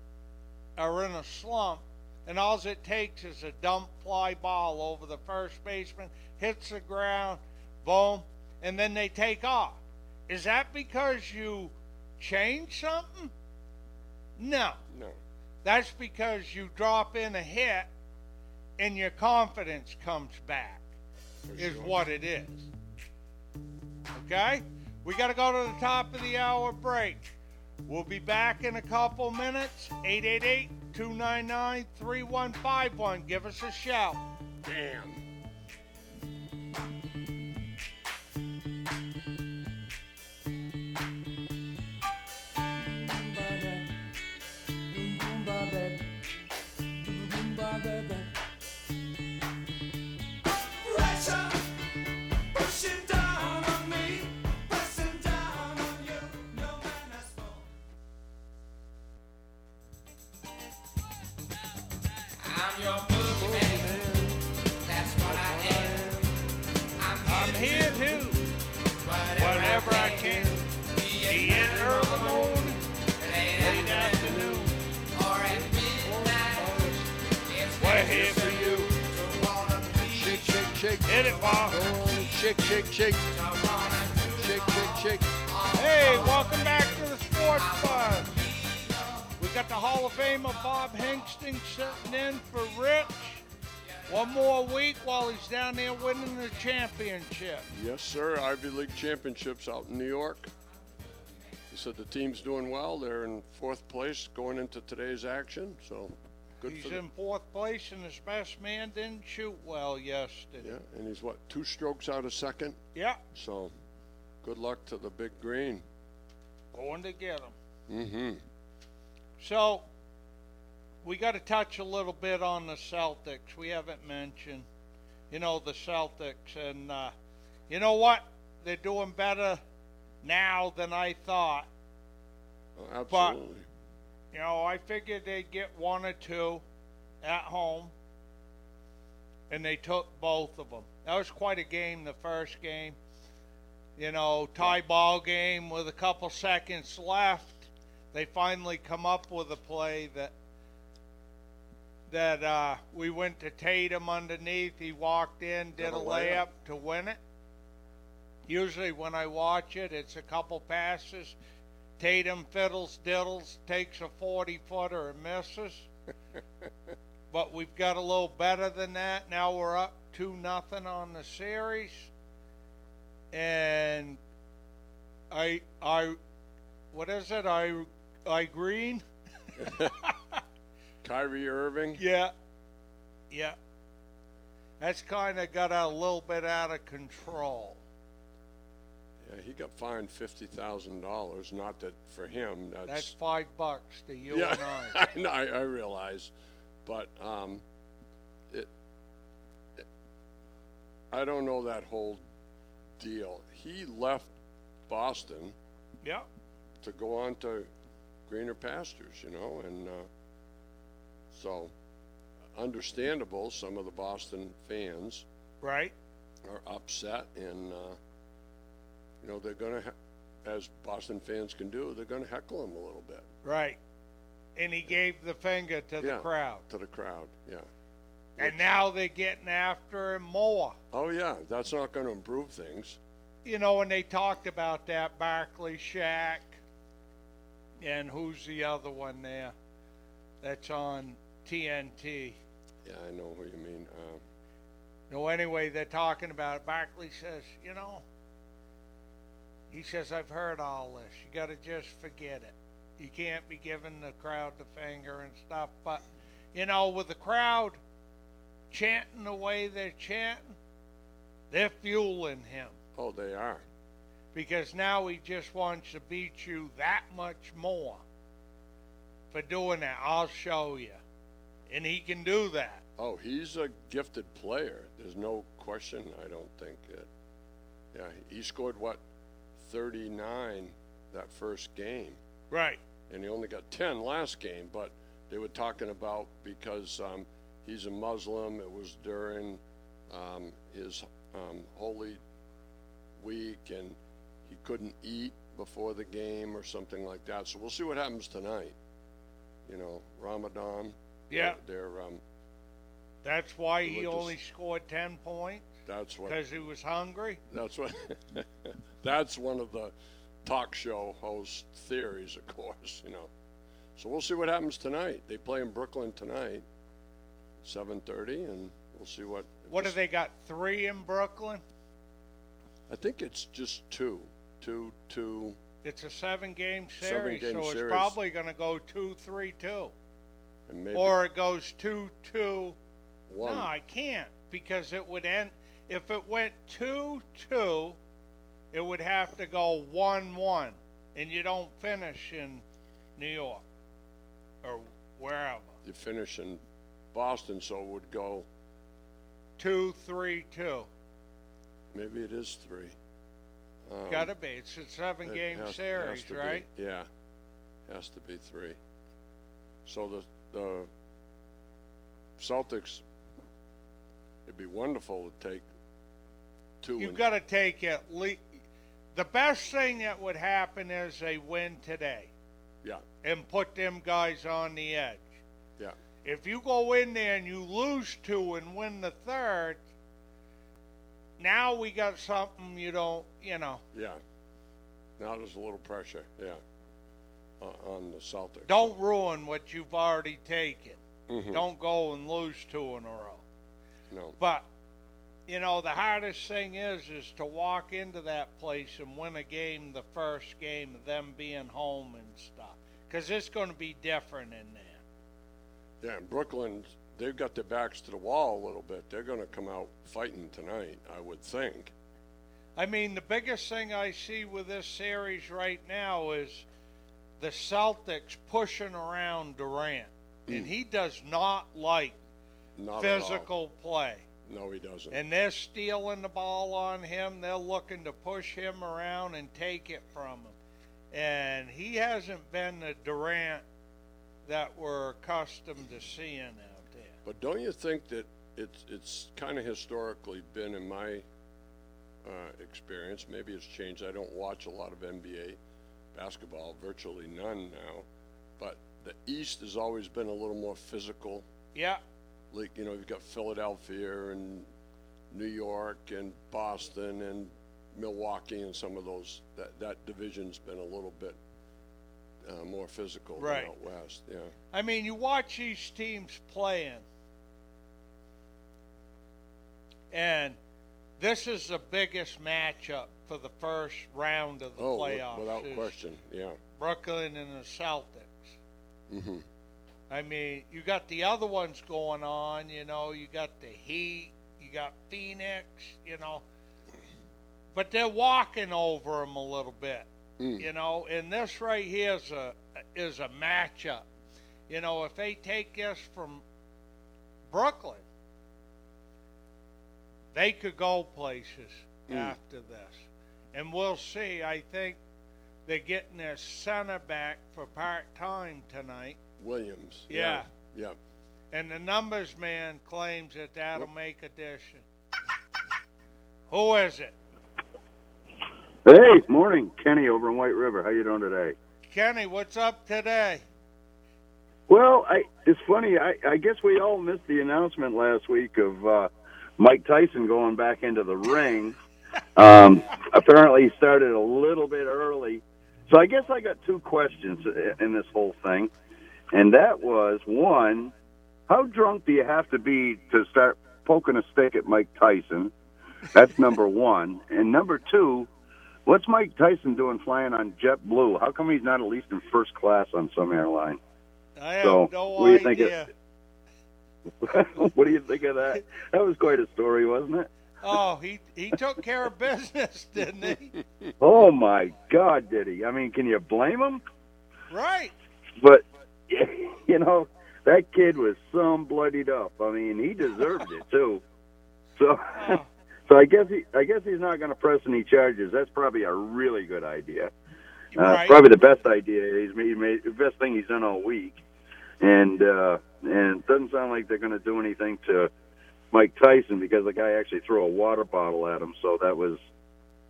are in a slump, and all it takes is a dump fly ball over the first baseman, hits the ground, boom, and then they take off. Is that because you changed something? No. No, That's because you drop in a hit and your confidence comes back, for is sure. what it is. Okay? We got to go to the top of the hour break. We'll be back in a couple minutes. 888 299 3151. Give us a shout. Damn. Championship. Yes, sir. Ivy League championships out in New York. He said the team's doing well. They're in fourth place going into today's action. So good he's in fourth place, and his best man didn't shoot well yesterday. Yeah, and he's what two strokes out of second. Yeah, So good luck to the big green. going to get him. Mm-hmm. So, we got to touch a little bit on the Celtics. We haven't mentioned, you know, the Celtics. And, uh, you know what? They're doing better now than I thought. Oh, absolutely. You know, I figured they'd get one or two at home, and they took both of them. That was quite a game, the first game. You know, tie ball game with a couple seconds left. They finally come up with a play that that uh, we went to Tatum underneath. He walked in, did a a layup. layup to win it. Usually, when I watch it, it's a couple passes Tatum fiddles diddles, takes a 40 footer and misses. but we've got a little better than that. Now we're up 2 nothing on the series. And I I what is it? I I green? Kyrie Irving. Yeah. Yeah. That's kind of got a little bit out of control. Yeah, he got fined fifty thousand dollars. Not that for him. That's, That's five bucks to you yeah. and I. I, know, I I realize, but um, it, it. I don't know that whole deal. He left Boston Yeah. to go on to greener pastures, you know, and uh, so understandable. Some of the Boston fans Right. are upset, and uh, you know they're going to, as Boston fans can do, they're going to heckle him a little bit Right. And he gave the finger to the Yeah. crowd. to the crowd. Yeah. And now they're getting after him more. Oh yeah, that's not going to improve things. You know, when they talked about that Barkley Shaq and who's the other one there that's on TNT. Yeah, I know what you mean. Uh, No, anyway, they're talking about it. Barkley says, you know, he says, I've heard all this. You got to just forget it. You can't be giving the crowd the finger and stuff. But, you know, with the crowd chanting the way they're chanting, they're fueling him oh, they are. because now he just wants to beat you that much more for doing that. I'll show you. And he can do that. Oh, he's a gifted player. There's no question. I don't think it. Yeah, he scored what, 39 that first game, Right. and he only got 10 last game. But they were talking about because um, he's a Muslim. It was during um, his um, holy week, and he couldn't eat before the game or something like that. So we'll see what happens tonight. You know, Ramadan. Yeah. They're, um, That's why he only scored 10 points that's what. because he was hungry. That's what. that's one of the talk show host theories, of course. You know. So we'll see what happens tonight. They play in Brooklyn tonight, seven thirty, and we'll see what. What do they got? Three in Brooklyn? I think it's just two, two, two. It's a seven game series, Seven-game so it's probably going to go 2 3 2. And maybe Or it goes 2 2. one. No, I can't because it would end. If it went 2 2, it would have to go 1 1. And you don't finish in New York or wherever. You finish in Boston, so it would go. 2 3 2. Maybe it is three. Um, Gotta be. It's a seven it game has- has series, be. right? Yeah, has to be three. So the the Celtics, it'd be wonderful to take two. You've got to take at least. The best thing that would happen is they win today yeah, and put them guys on the edge. yeah, If you go in there and you lose two and win the third, now we got something you don't, you know. yeah. Now there's a little pressure, yeah, on, on the Celtics. Don't ruin what you've already taken. Mhm. Don't go and lose two in a row. No, But you know, the hardest thing is is to walk into that place and win a game the first game of them being home and stuff. Cuz it's going to be different in there. yeah. Brooklyn, they've got their backs to the wall a little bit. They're going to come out fighting tonight, I would think. I mean, the biggest thing I see with this series right now is the Celtics pushing around Durant. And mm. he does not like Not physical play. No, he doesn't. And they're stealing the ball on him. They're looking to push him around and take it from him. And he hasn't been the Durant that we're accustomed to seeing out there. But don't you think that it's it's kind of historically been in my uh, experience? Maybe it's changed. I don't watch a lot of NBA basketball, virtually none now. But the East has always been a little more physical. Yeah, Like you know, you've got Philadelphia and New York and Boston and Milwaukee and some of those. That that division's been a little bit uh, more physical Right. than out west. Yeah. I mean, you watch these teams playing, and this is the biggest matchup for the first round of the Oh, playoffs. without question. Yeah. Brooklyn and the Celtics. hmm I mean, you got the other ones going on. You know, you got the Heat, you got Phoenix. You know, but they're walking over them a little bit. Mm. You know, and this right here is a is a matchup. You know, if they take this from Brooklyn, they could go places Mm. after this, and we'll see. I think they're getting their center back for part time tonight. Williams. Yeah. Yeah. And the numbers man claims that that'll make addition. Who is it? Hey, morning, Kenny over in White River. How you doing today? Kenny, what's up today? Well, I it's funny. I, I guess we all missed the announcement last week of uh, Mike Tyson going back into the ring. Um, apparently, he started a little bit early. So I guess I got two questions in this whole thing, and that was one: How drunk do you have to be to start poking a stick at Mike Tyson? That's number one. And number two, what's Mike Tyson doing flying on JetBlue? How come he's not at least in first class on some airline? I have So, no what do you think of- idea. what do you think of that? That was quite a story, wasn't it? Oh, he he took care of business, didn't he? Oh my God, did he? I mean, can you blame him? Right. But you know, that kid was some bloodied up. I mean, he deserved it too. So, so I guess he, I guess he's not going to press any charges. That's probably a really good idea. Uh, right. Probably the best idea he's made, made, the best thing he's done all week. And uh, and it doesn't sound like they're going to do anything to Mike Tyson because the guy actually threw a water bottle at him. So that was,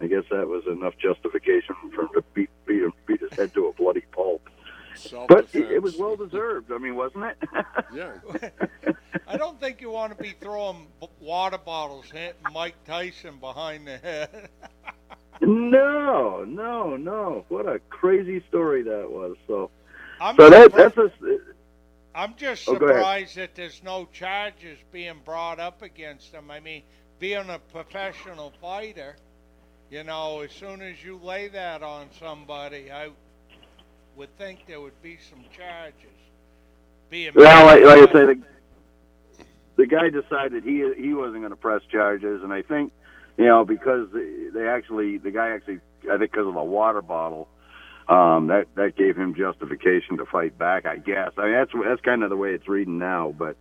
I guess, that was enough justification for him to beat beat, him, beat his head to a bloody pulp. But it, it was well deserved. I mean, wasn't it? Yeah. I don't think you want to be throwing water bottles hitting Mike Tyson behind the head. no, no, no. What a crazy story that was. So, I'm so that that's a. I'm just Oh, surprised that there's no charges being brought up against him. I mean, being a professional fighter, you know, as soon as you lay that on somebody, I would think there would be some charges. Being Well, like, like I say, the, the guy decided he he wasn't going to press charges, and I think you know because they, they actually the guy actually I think because of a water bottle. Um, that that gave him justification to fight back, I guess. I mean, that's that's kind of the way it's reading now. But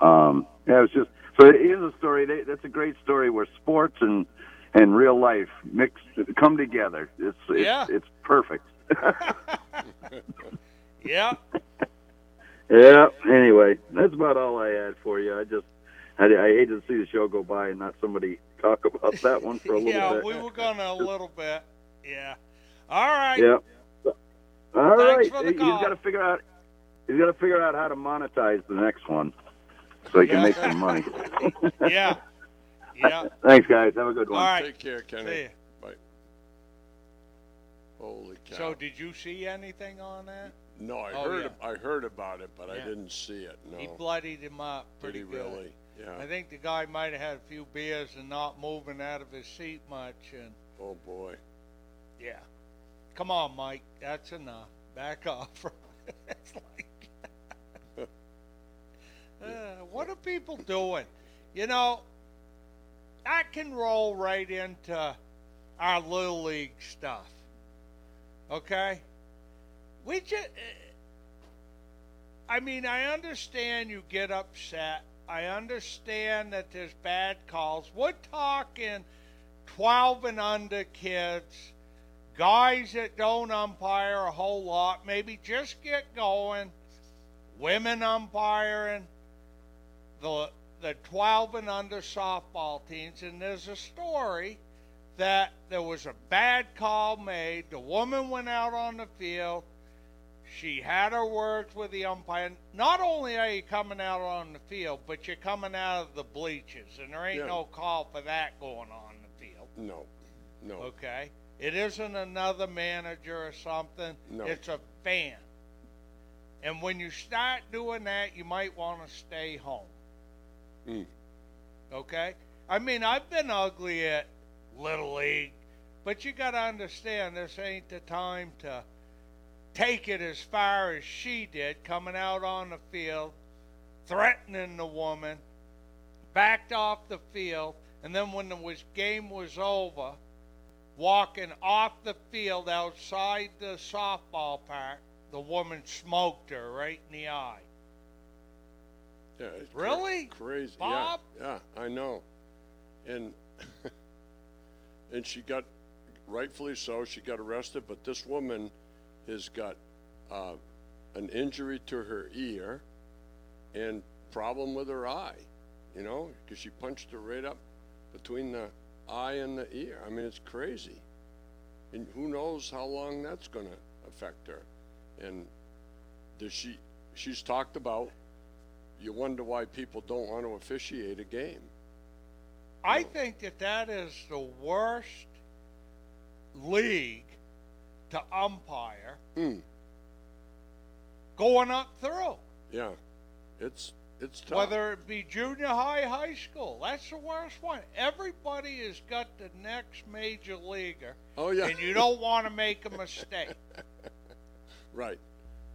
um, yeah, it's just so it is a story. They, that's a great story where sports and and real life mix come together. It's it's, Yeah. it's perfect. yeah, Yeah. Anyway, that's about all I had for you. I just, I, I hate to see the show go by and not somebody talk about that one for a little yeah, bit. Yeah, we were gonna a little bit. Yeah. All right. Yeah. All Thanks right. for the He's call. got to figure out. He's got to figure out how to monetize the next one, so he can make some money. Yeah. Yeah. Thanks, guys. Have a good one. right. Take care, Kenny. See ya. Bye. Holy cow. So, did you see anything on that? no, I Oh, heard yeah. I heard about it, but Yeah. I didn't see it. No. He bloodied him up Did pretty he good. really? Yeah. I think the guy might have had a few beers and not moving out of his seat much. And oh boy. yeah, come on, Mike, that's enough. Back off. it's like, uh, what are people doing? You know, I can roll right into our little league stuff. Okay, we just. Uh, I mean, I understand you get upset. I understand that there's bad calls. We're talking 12 and under kids, guys that don't umpire a whole lot. Maybe just get going. Women umpiring, the the 12 and under softball teams, and there's a story that there was a bad call made. The woman went out on the field. She had her words with the umpire. Not only are you coming out on the field, but you're coming out of the bleachers, and there ain't Yeah. no call for that going on in the field. No. No. Okay. It isn't another manager or something. No. It's a fan. And when you start doing that, you might want to stay home. Mm. Okay? I mean, I've been ugly at Little League, but you got to understand this ain't the time to take it as far as she did, coming out on the field, threatening the woman, backed off the field, and then when the was, game was over, walking off the field outside the softball park, the woman smoked her right in the eye. Yeah, Really? crazy. Bob? Yeah, yeah, I know. And and she got rightfully so. She got arrested, but this woman has got uh, an injury to her ear and problem with her eye. You know, because she punched her right up between the eye and the ear. I mean, it's crazy. And who knows how long that's going to affect her. And does she? She's talked about you wonder why people don't want to officiate a game. I think that that is the worst league to umpire Hmm. going up through. Yeah, it's it's tough. Whether it be junior high, high school, that's the worst one. Everybody has got the next major leaguer, oh yeah, and you don't want to make a mistake. right,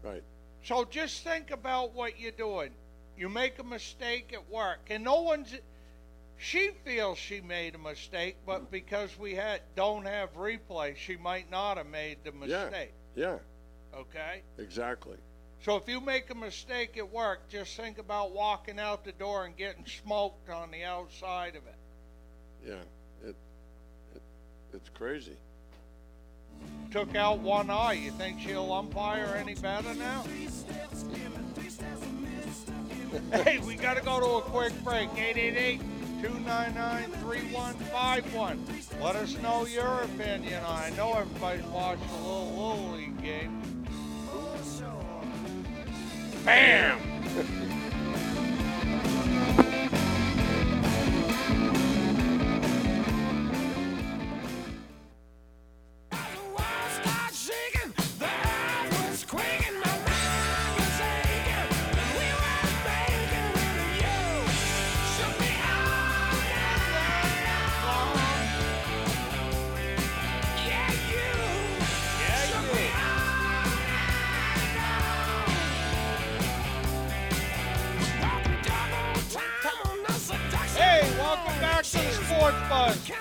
right. So just think about what you're doing. You make a mistake at work, and no one's. She feels she made a mistake, but because we had don't have replay, she might not have made the Yeah. mistake. Yeah, Okay. exactly. So if you make a mistake at work, just think about walking out the door and getting smoked on the outside of it. Yeah, it, it it's crazy. Took out one eye. You think she'll umpire any better now? hey, we got to go to a quick break. 888 299 3151. Let us know your opinion. I know everybody's watching a little Little League game. Bam!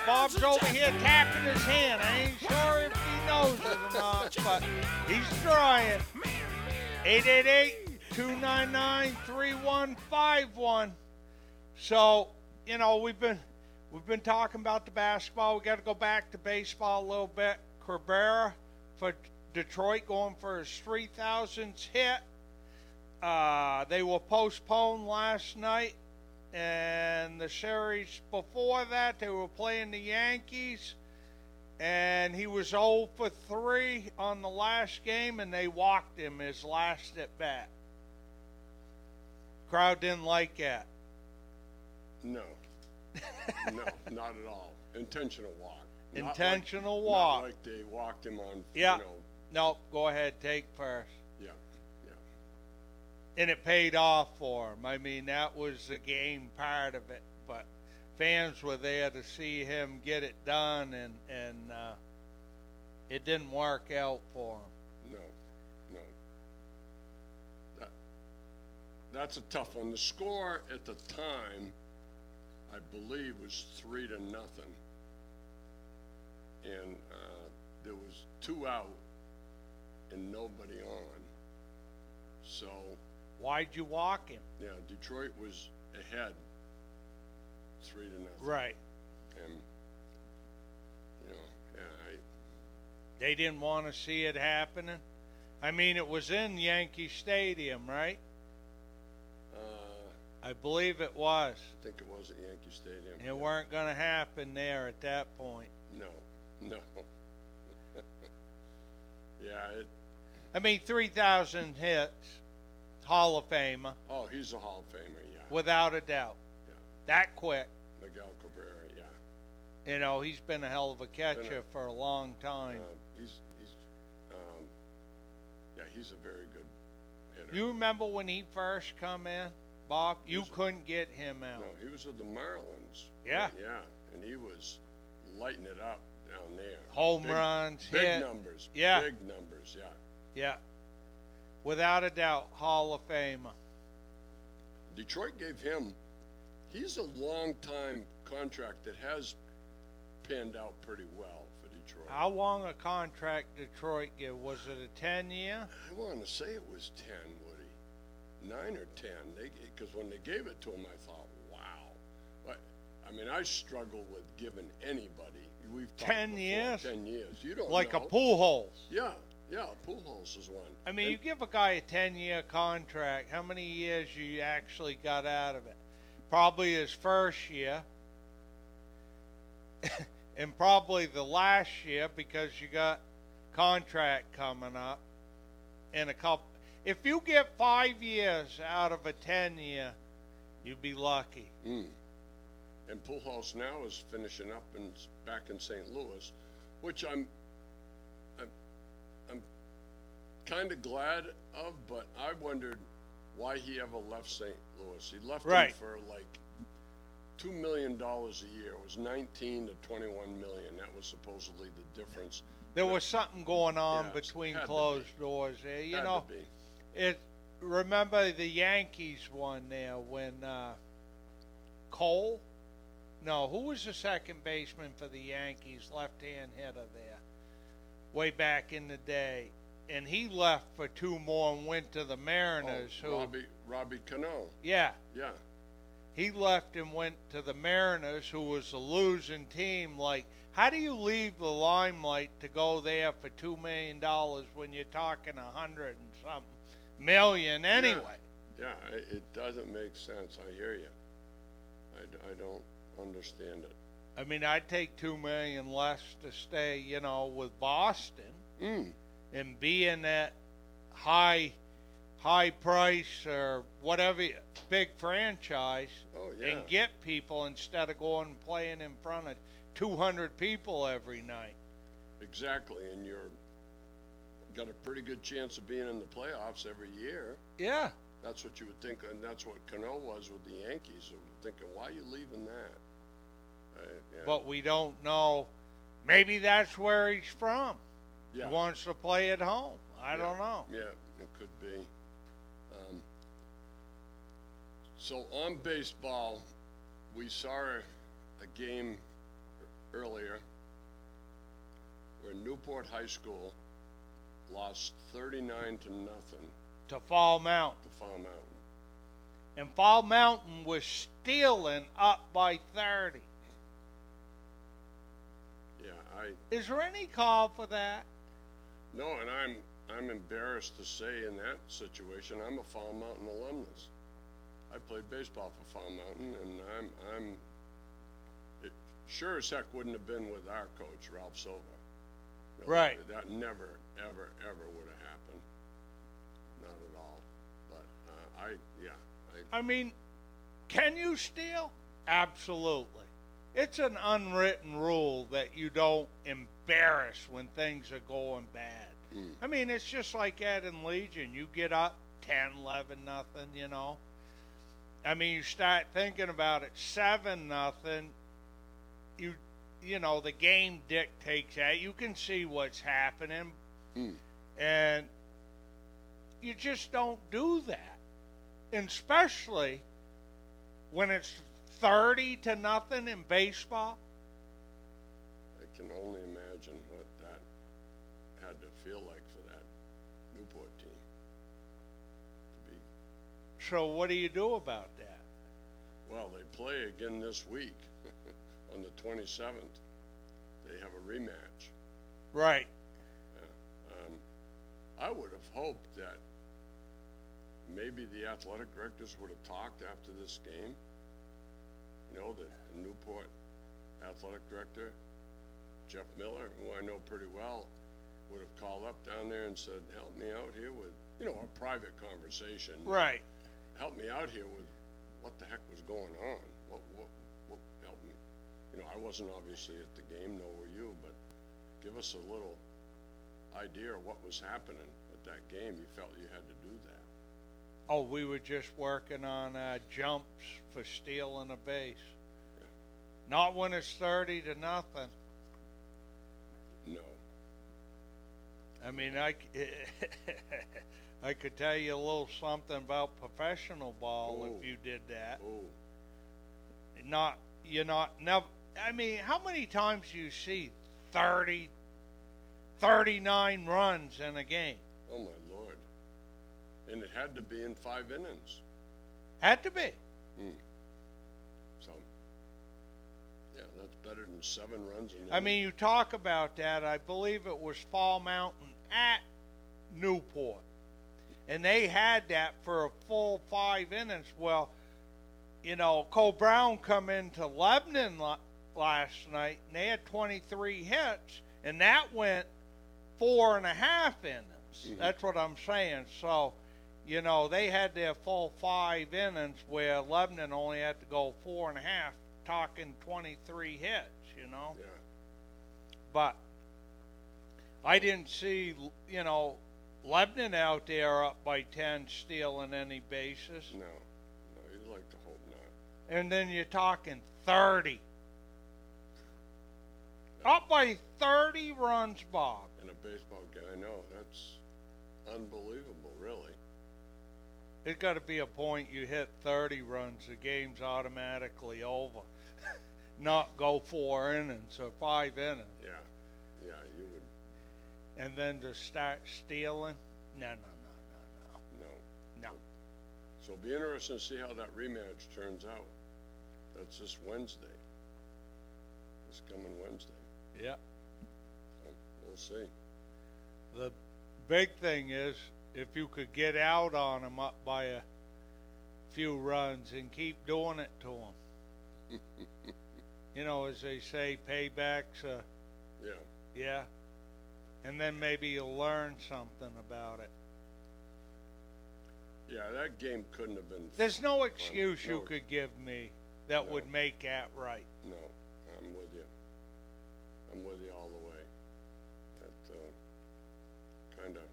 Bob's over here tapping his hand. I ain't sure if he knows it or not, but he's trying. 888-299-3151. So, you know, we've been we've been talking about the basketball. We got to go back to baseball a little bit. Cabrera for Detroit going for his 3,000th hit. Uh, they were postponed last night and the series before that they were playing the Yankees and he was 0 for 3 on the last game and they walked him his last at bat. Crowd didn't like that. No, no, not at all. Intentional walk. Not like- Intentional not walk. like they walked him on. Yeah. You know, No, go ahead, take first. And it paid off for him. I mean, that was the game part of it. But fans were there to see him get it done, and and uh, it didn't work out for him. No, no. That, that's a tough one. The score at the time, I believe, was three to nothing. And uh, there was two out and nobody on. So, Why'd you walk him? yeah, Detroit was ahead three to nothing. Right. And, you know, yeah, I, They didn't want to see it happening. I mean, it was in Yankee Stadium, right? uh, I believe it was. I think it was at Yankee Stadium. It weren't going to happen there at that point. No, no. yeah, it, I mean, 3,000 hits, Hall of Famer, oh, he's a Hall of Famer, yeah. without a doubt. Yeah. That quick. Miguel Cabrera, yeah. You know, he's been a hell of a catcher for a long time. Uh, he's he's um, yeah, he's a very good hitter. You remember when he first come in, Bob? You couldn't get him out. no, he was with the Marlins. Yeah. Yeah, and he was lighting it up down there. Home Big- runs, Big hit. numbers. Yeah. Big numbers. Yeah. Yeah. Without a doubt, Hall of Fame. Detroit gave him. He's a long time contract that has panned out pretty well for Detroit. How long a contract Detroit give? Was it a ten year? I want to say it was ten, Woody, nine or ten. They because when they gave it to him, I thought, wow. But I mean, I struggle with giving anybody. We've 10 before, years? Ten years. You don't Like know. a Pujols. Yeah, yeah. Pujols is one. I mean, And- you give a guy a 10 year contract, how many years you actually got out of it? Probably his first year. and probably the last year because you got contract coming up in a couple. If you get five years out of a 10 year, you'd be lucky. Mm. And Pujols now is finishing up and back in St. Louis, which I'm, kind of glad of. But I wondered why he ever left St. Louis. He left Right. for like two million dollars a year. It was nineteen to twenty-one million. That was supposedly the difference. There was something going on Yeah, between to be. closed doors there. You Had know, it. Remember the Yankees won there when uh, Cole? No, who was the second baseman for the Yankees? Left-hand hitter there, way back in the day, and he left for two more and went to the Mariners. oh, who? Robbie Robbie Cano. Yeah, Yeah. he left and went to the Mariners, who was a losing team. Like, how do you leave the limelight to go there for two million dollars when you're talking a hundred and something million anyway? Yeah, it, it doesn't make sense. I hear you. I, I don't understand it. I mean, I'd take two million less to stay, you know, with Boston Mm. And be in that high, high price or whatever big franchise Oh yeah. and get people instead of going and playing in front of two hundred people every night. Exactly, and you're got a pretty good chance of being in the playoffs every year. Yeah. That's what you would think, and that's what Cano was with the Yankees. Thinking, why are you leaving that? Uh, yeah. but we don't know. Maybe that's where he's from. Yeah, He wants to play at home. I Yeah. don't know. yeah, it could be. Um, so on baseball, we saw a, a game earlier where Newport High School lost 39 to nothing To Fall Mountain. to Fall Mountain. And Fall Mountain was stealing up by 30. Yeah, I Is there any call for that? No, and I'm I'm embarrassed to say in that situation I'm a Fall Mountain alumnus. I played baseball for Fall Mountain, and I'm I'm it sure as heck wouldn't have been with our coach Ralph Silva. No, Right. That never ever ever would have happened. Not at all. But uh, I yeah I I mean, can you steal? Absolutely. It's an unwritten rule that you don't embarrass when things are going bad. Mm. I mean, it's just like Ed and Legion. You get up 10, 11, nothing, you know. I mean, you start thinking about it, 7 nothing. You you know, the game dictates that. You can see what's happening. Mm. And you just don't do that. And especially when it's 30 to nothing in baseball. I can only So what do you do about that? well, they play again this week on the 27th. They have a rematch. Right. Um, I would have hoped that maybe the athletic directors would have talked after this game. You know, the, the Newport athletic director, Jeff Miller, who I know pretty well, would have called up down there and said, "Help me out here with, you know, a private conversation. Right. Help me out here with what the heck was going on. What, what, what help me? You know, I wasn't obviously at the game, nor were you, but give us a little idea of what was happening at that game. You felt you had to do that. Oh, we were just working on uh, jumps for stealing a base. Not when it's 30 to nothing. No. I mean, I, I could tell you a little something about professional ball Oh. if you did that. Oh, Not, you're not, never, I mean, how many times do you see 30, 39 runs in a game? oh my lord. And it had to be in five innings. Had to be. Hmm. So, yeah, that's better than seven runs in I mean, you talk about that. I believe it was Fall Mountain at Newport, and they had that for a full five innings. Well, you know, Coe-Brown come into Lebanon last night, and they had 23 hits, and that went four and a half innings. Mm-hmm. That's what I'm saying. So, you know, they had their full five innings where Lebanon only had to go four and a half, talking 23 hits, you know Yeah. but I didn't see, you know, Lebanon out there up by 10 stealing any bases. No. No, you'd like to hope not. And then you're talking 30. Up by 30 runs, Bob. In a baseball game, I know. That's unbelievable, really. It's got to be a point you hit 30 runs, the game's automatically over. Not go four innings or five innings. Yeah. Yeah, you would. And then to start stealing? No, no, no, No. no, no. So it'll be interesting to see how that rematch turns out. That's this Wednesday. This coming Wednesday. Yeah. We'll see. The big thing is if you could get out on them up by a few runs and keep doing it to them. you know, as they say, paybacks. Uh, Yeah. yeah. And then maybe you'll learn something about it. Yeah, that game couldn't have been. There's no excuse you could give me that No. would make that right. No, I'm with you. I'm with you all the way. That uh, kind of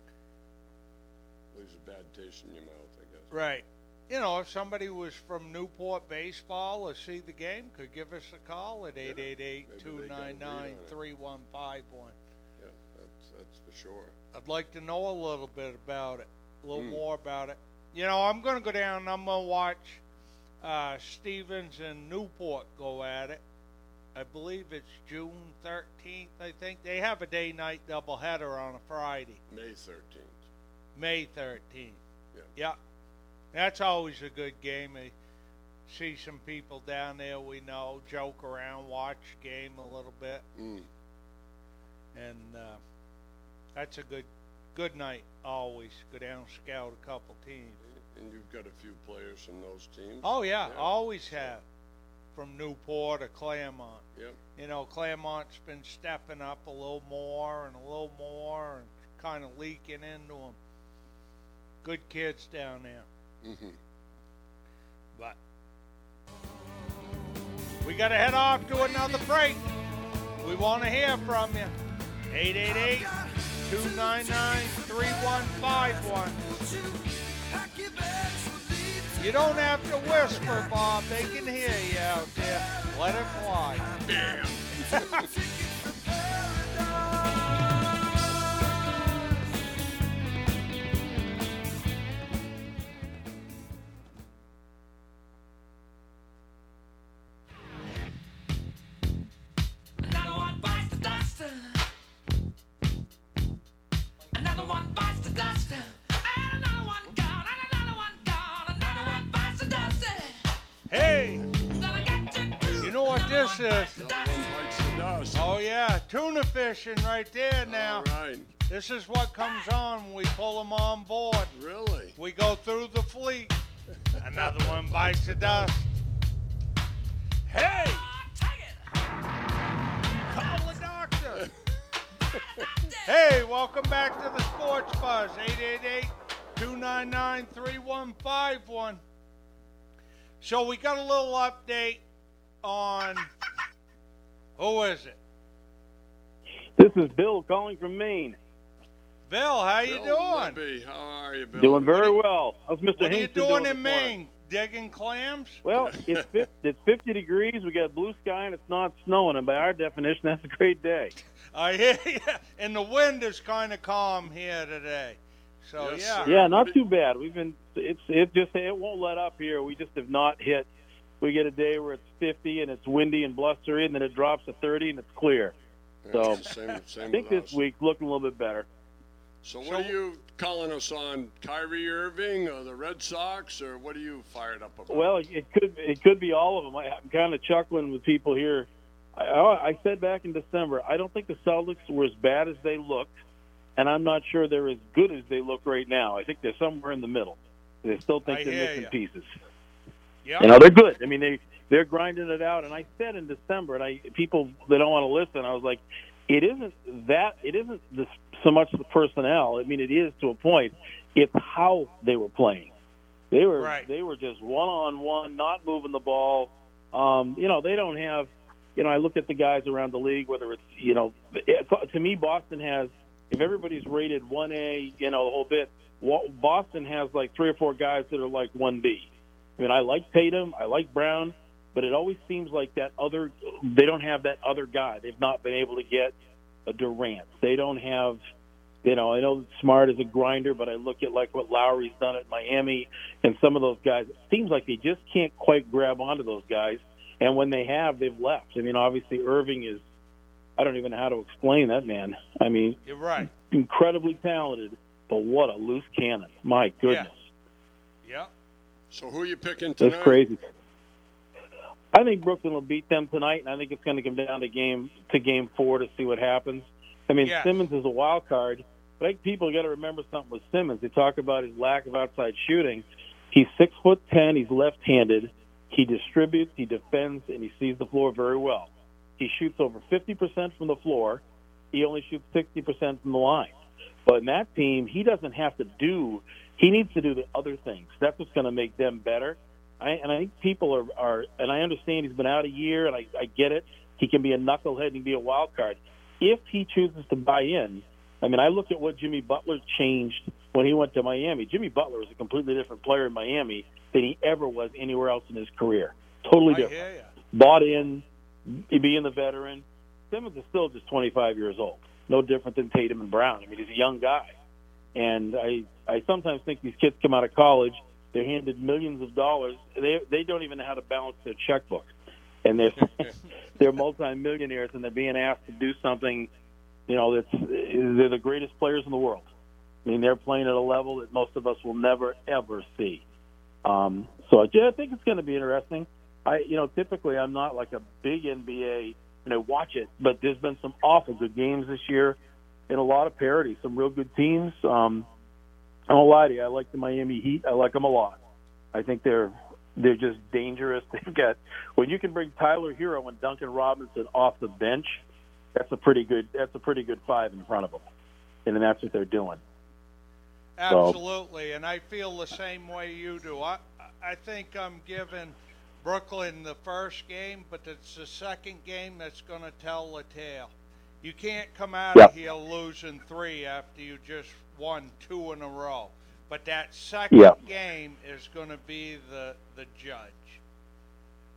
leaves a bad taste in your mouth, I guess. Right. You know, if somebody was from Newport Baseball or see the game, could give us a call at 888 299 3151. Yeah, that's that's for sure. I'd like to know a little bit about it, a little Hmm. more about it. You know, I'm going to go down and I'm going to watch uh, Stevens and Newport go at it. I believe it's June 13th, I think. They have a day night doubleheader on a Friday, May 13th. May 13th. Yeah. Yeah. That's always a good game. I see some people down there we know, joke around, watch game a little bit. Mm. and uh, that's a good good night always go down scout a couple teams And you've got a few players from those teams. oh yeah, always have from newport or claremont Yep. you know claremont's been stepping up a little more and a little more and kind of leaking into them good kids down there Mm-hmm. but we got to head off to another break. We want to hear from you. 888 299 3151. You don't have to whisper, Bob. They can hear you out there. Let it fly. Another this is? Another one bites the dust. Oh, yeah, tuna fishing right there now. All right. This is what comes on when we pull them on board. Really? We go through the fleet. Another one bites the dust. Hey, call the doctor. hey, welcome back to the Sports Buzz. 888-299-3151. So we got a little update on Who is it? This is Bill calling from Maine. Bill, how you Bill doing? Libby, how are you, Bill? Doing very well. How's Mr. What are you Hingston doing this in morning? Maine? Digging clams? Well, it's 50, it's 50 degrees. We got blue sky and it's not snowing. And by our definition, that's a great day. I hear you. And the wind is kind of calm here today. So Yes, yeah. sir. Yeah, not too bad. We've been it's it just it won't let up here. We just have not hit. We get a day where it's 50 and it's windy and blustery, and then it drops to 30 and it's clear. Yeah, So, it's same, same I think this week looking a little bit better. So what are you calling us on? Kyrie Irving or the Red Sox, or what are you fired up about? Well, it could it could be all of them. I, I'm kind of chuckling with people here. I, I said back in December, I don't think the Celtics were as bad as they looked, and I'm not sure they're as good as they look right now. I think they're somewhere in the middle. They still think I they're missing ya. pieces. Yeah. You know, they're good. I mean, they they're grinding it out. And I said in December, and I people that don't want to listen, I was like, it isn't that it isn't this, so much the personnel. I mean, it is to a point. It's how they were playing. They were Right. they were just one on one, not moving the ball. Um, you know, they don't have. You know, I look at the guys around the league. Whether it's you know, it, to me, Boston has. If everybody's rated one A, you know, the whole bit. Boston has like three or four guys that are like one B. I mean, I like Tatum, I like Brown, but it always seems like that other they don't have that other guy. They've not been able to get a Durant. They don't have you know, I know Smart is a grinder, but I look at like what Lowry's done at Miami and some of those guys. It seems like they just can't quite grab onto those guys. And when they have, they've left. I mean, obviously Irving is I don't even know how to explain that man. I mean, You're right. incredibly talented, but what a loose cannon. My goodness. Yeah. So who are you picking tonight? That's crazy. I think Brooklyn will beat them tonight, and I think it's going to come down to game to game four to see what happens. I mean, Yes. Simmons is a wild card, but I think people got to remember something with Simmons. They talk about his lack of outside shooting. He's six foot ten. He's left-handed. He distributes, he defends, and he sees the floor very well. He shoots over fifty percent from the floor. He only shoots sixty percent from the line. But in that team, he doesn't have to do. He needs to do the other things. That's what's going to make them better. I, and I think people are, are, and I understand he's been out a year, and I, I get it. He can be a knucklehead and be a wild card if he chooses to buy in. I mean, I look at what Jimmy Butler changed when he went to Miami. Jimmy Butler was a completely different player in Miami than he ever was anywhere else in his career. Totally different. Bought in, being the veteran. Simmons is still just 25 years old. No different than Tatum and Brown. I mean, he's a young guy. And I, I sometimes think these kids come out of college, they're handed millions of dollars. They, they don't even know how to balance their checkbook. And they're, they're multimillionaires and they're being asked to do something, you know, that's, they're the greatest players in the world. I mean, they're playing at a level that most of us will never, ever see. Um, so yeah, I think it's going to be interesting. I, you know, typically I'm not like a big NBA, and I watch it, but there's been some awful good games this year, and a lot of parity, some real good teams. Um, I won't lie to you, I like the Miami Heat. I like them a lot. I think they're they're just dangerous. They've got when you can bring Tyler Herro and Duncan Robinson off the bench, that's a pretty good that's a pretty good five in front of them, and then that's what they're doing. So- Absolutely, and I feel the same way you do. I I think I'm giving Brooklyn the first game, but it's the second game that's going to tell the tale. You can't come out Yeah. of here losing three after you just won two in a row. But that second Yeah. game is going to be the the judge.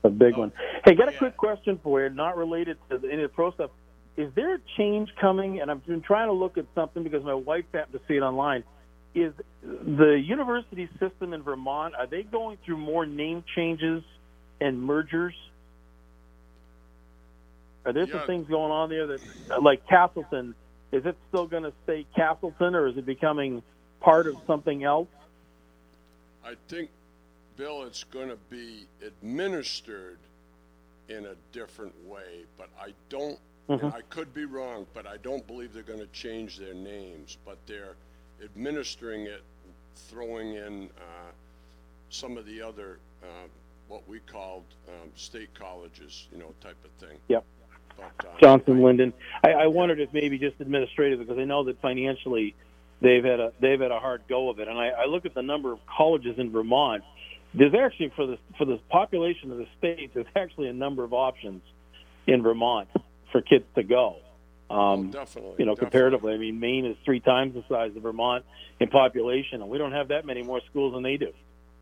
A big one. Hey, got a Yeah. quick question for you, not related to the, any of the pro stuff. Is there a change coming? And I've been trying to look at something because my wife happened to see it online. Is the university system in Vermont are they going through more name changes and mergers? Are there some things going on there that, like Castleton, is it still going to stay Castleton or is it becoming part of something else? I think, Bill, it's going to be administered in a different way, but I don't, Mhm. I could be wrong, but I don't believe they're going to change their names, but they're administering it, throwing in uh, some of the other, uh, what we called um, state colleges, you know, type of thing. Yep. Johnson Lyndon. I, I wondered if maybe just administrative because I know that financially they've had a they've had a hard go of it. And I, I look at the number of colleges in Vermont. There's actually for the for the population of the state, there's actually a number of options in Vermont. for kids to go. Um, Oh, definitely. you know, definitely. comparatively, I mean, Maine is three times the size of Vermont in population, and we don't have that many more schools than they do.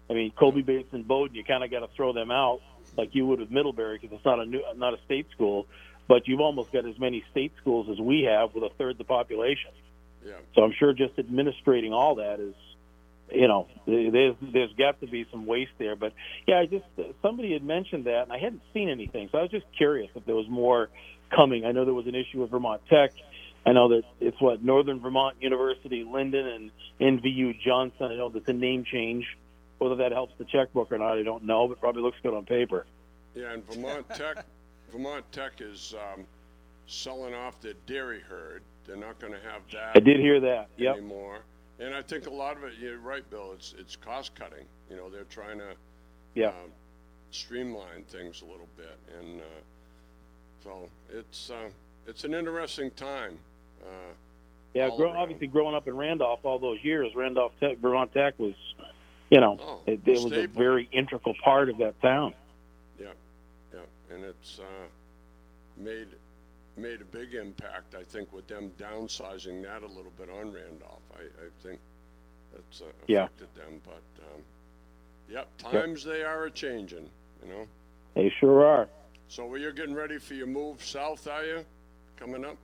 I mean, Colby Bates and Bowdoin, you kind of got to throw them out like you would with Middlebury because it's not a new, not a state school, but you've almost got as many state schools as we have with a third the population. Yeah. So I'm sure just administrating all that is, you know, there's there's got to be some waste there. But yeah, I just somebody had mentioned that, and I hadn't seen anything, so I was just curious if there was more coming. I know there was an issue with Vermont Tech. I know that it's what Northern Vermont University, Lyndon, and NVU Johnson. I know that's a name change. Whether that helps the checkbook or not, I don't know, but probably looks good on paper. Yeah, and Vermont Tech, Vermont Tech is um, selling off their dairy herd. They're not going to have that I did hear that. Yep. anymore. And I think a lot of it, you're right, Bill. It's it's cost cutting. You know, they're trying to Yeah. um, streamline things a little bit, and uh, so it's uh, it's an interesting time. Uh, Yeah, grow, obviously growing up in Randolph all those years, Randolph Tech, Vermont Tech was, you know, Oh, it, it was a very integral part of that town. Yeah, yeah, and it's uh, made made a big impact. I think with them downsizing that a little bit on Randolph. I, I think that's uh, Yeah. affected them. But um, yep, times they are a changing. You know. They sure are. So well, you're getting ready for your move south, are you? Coming up.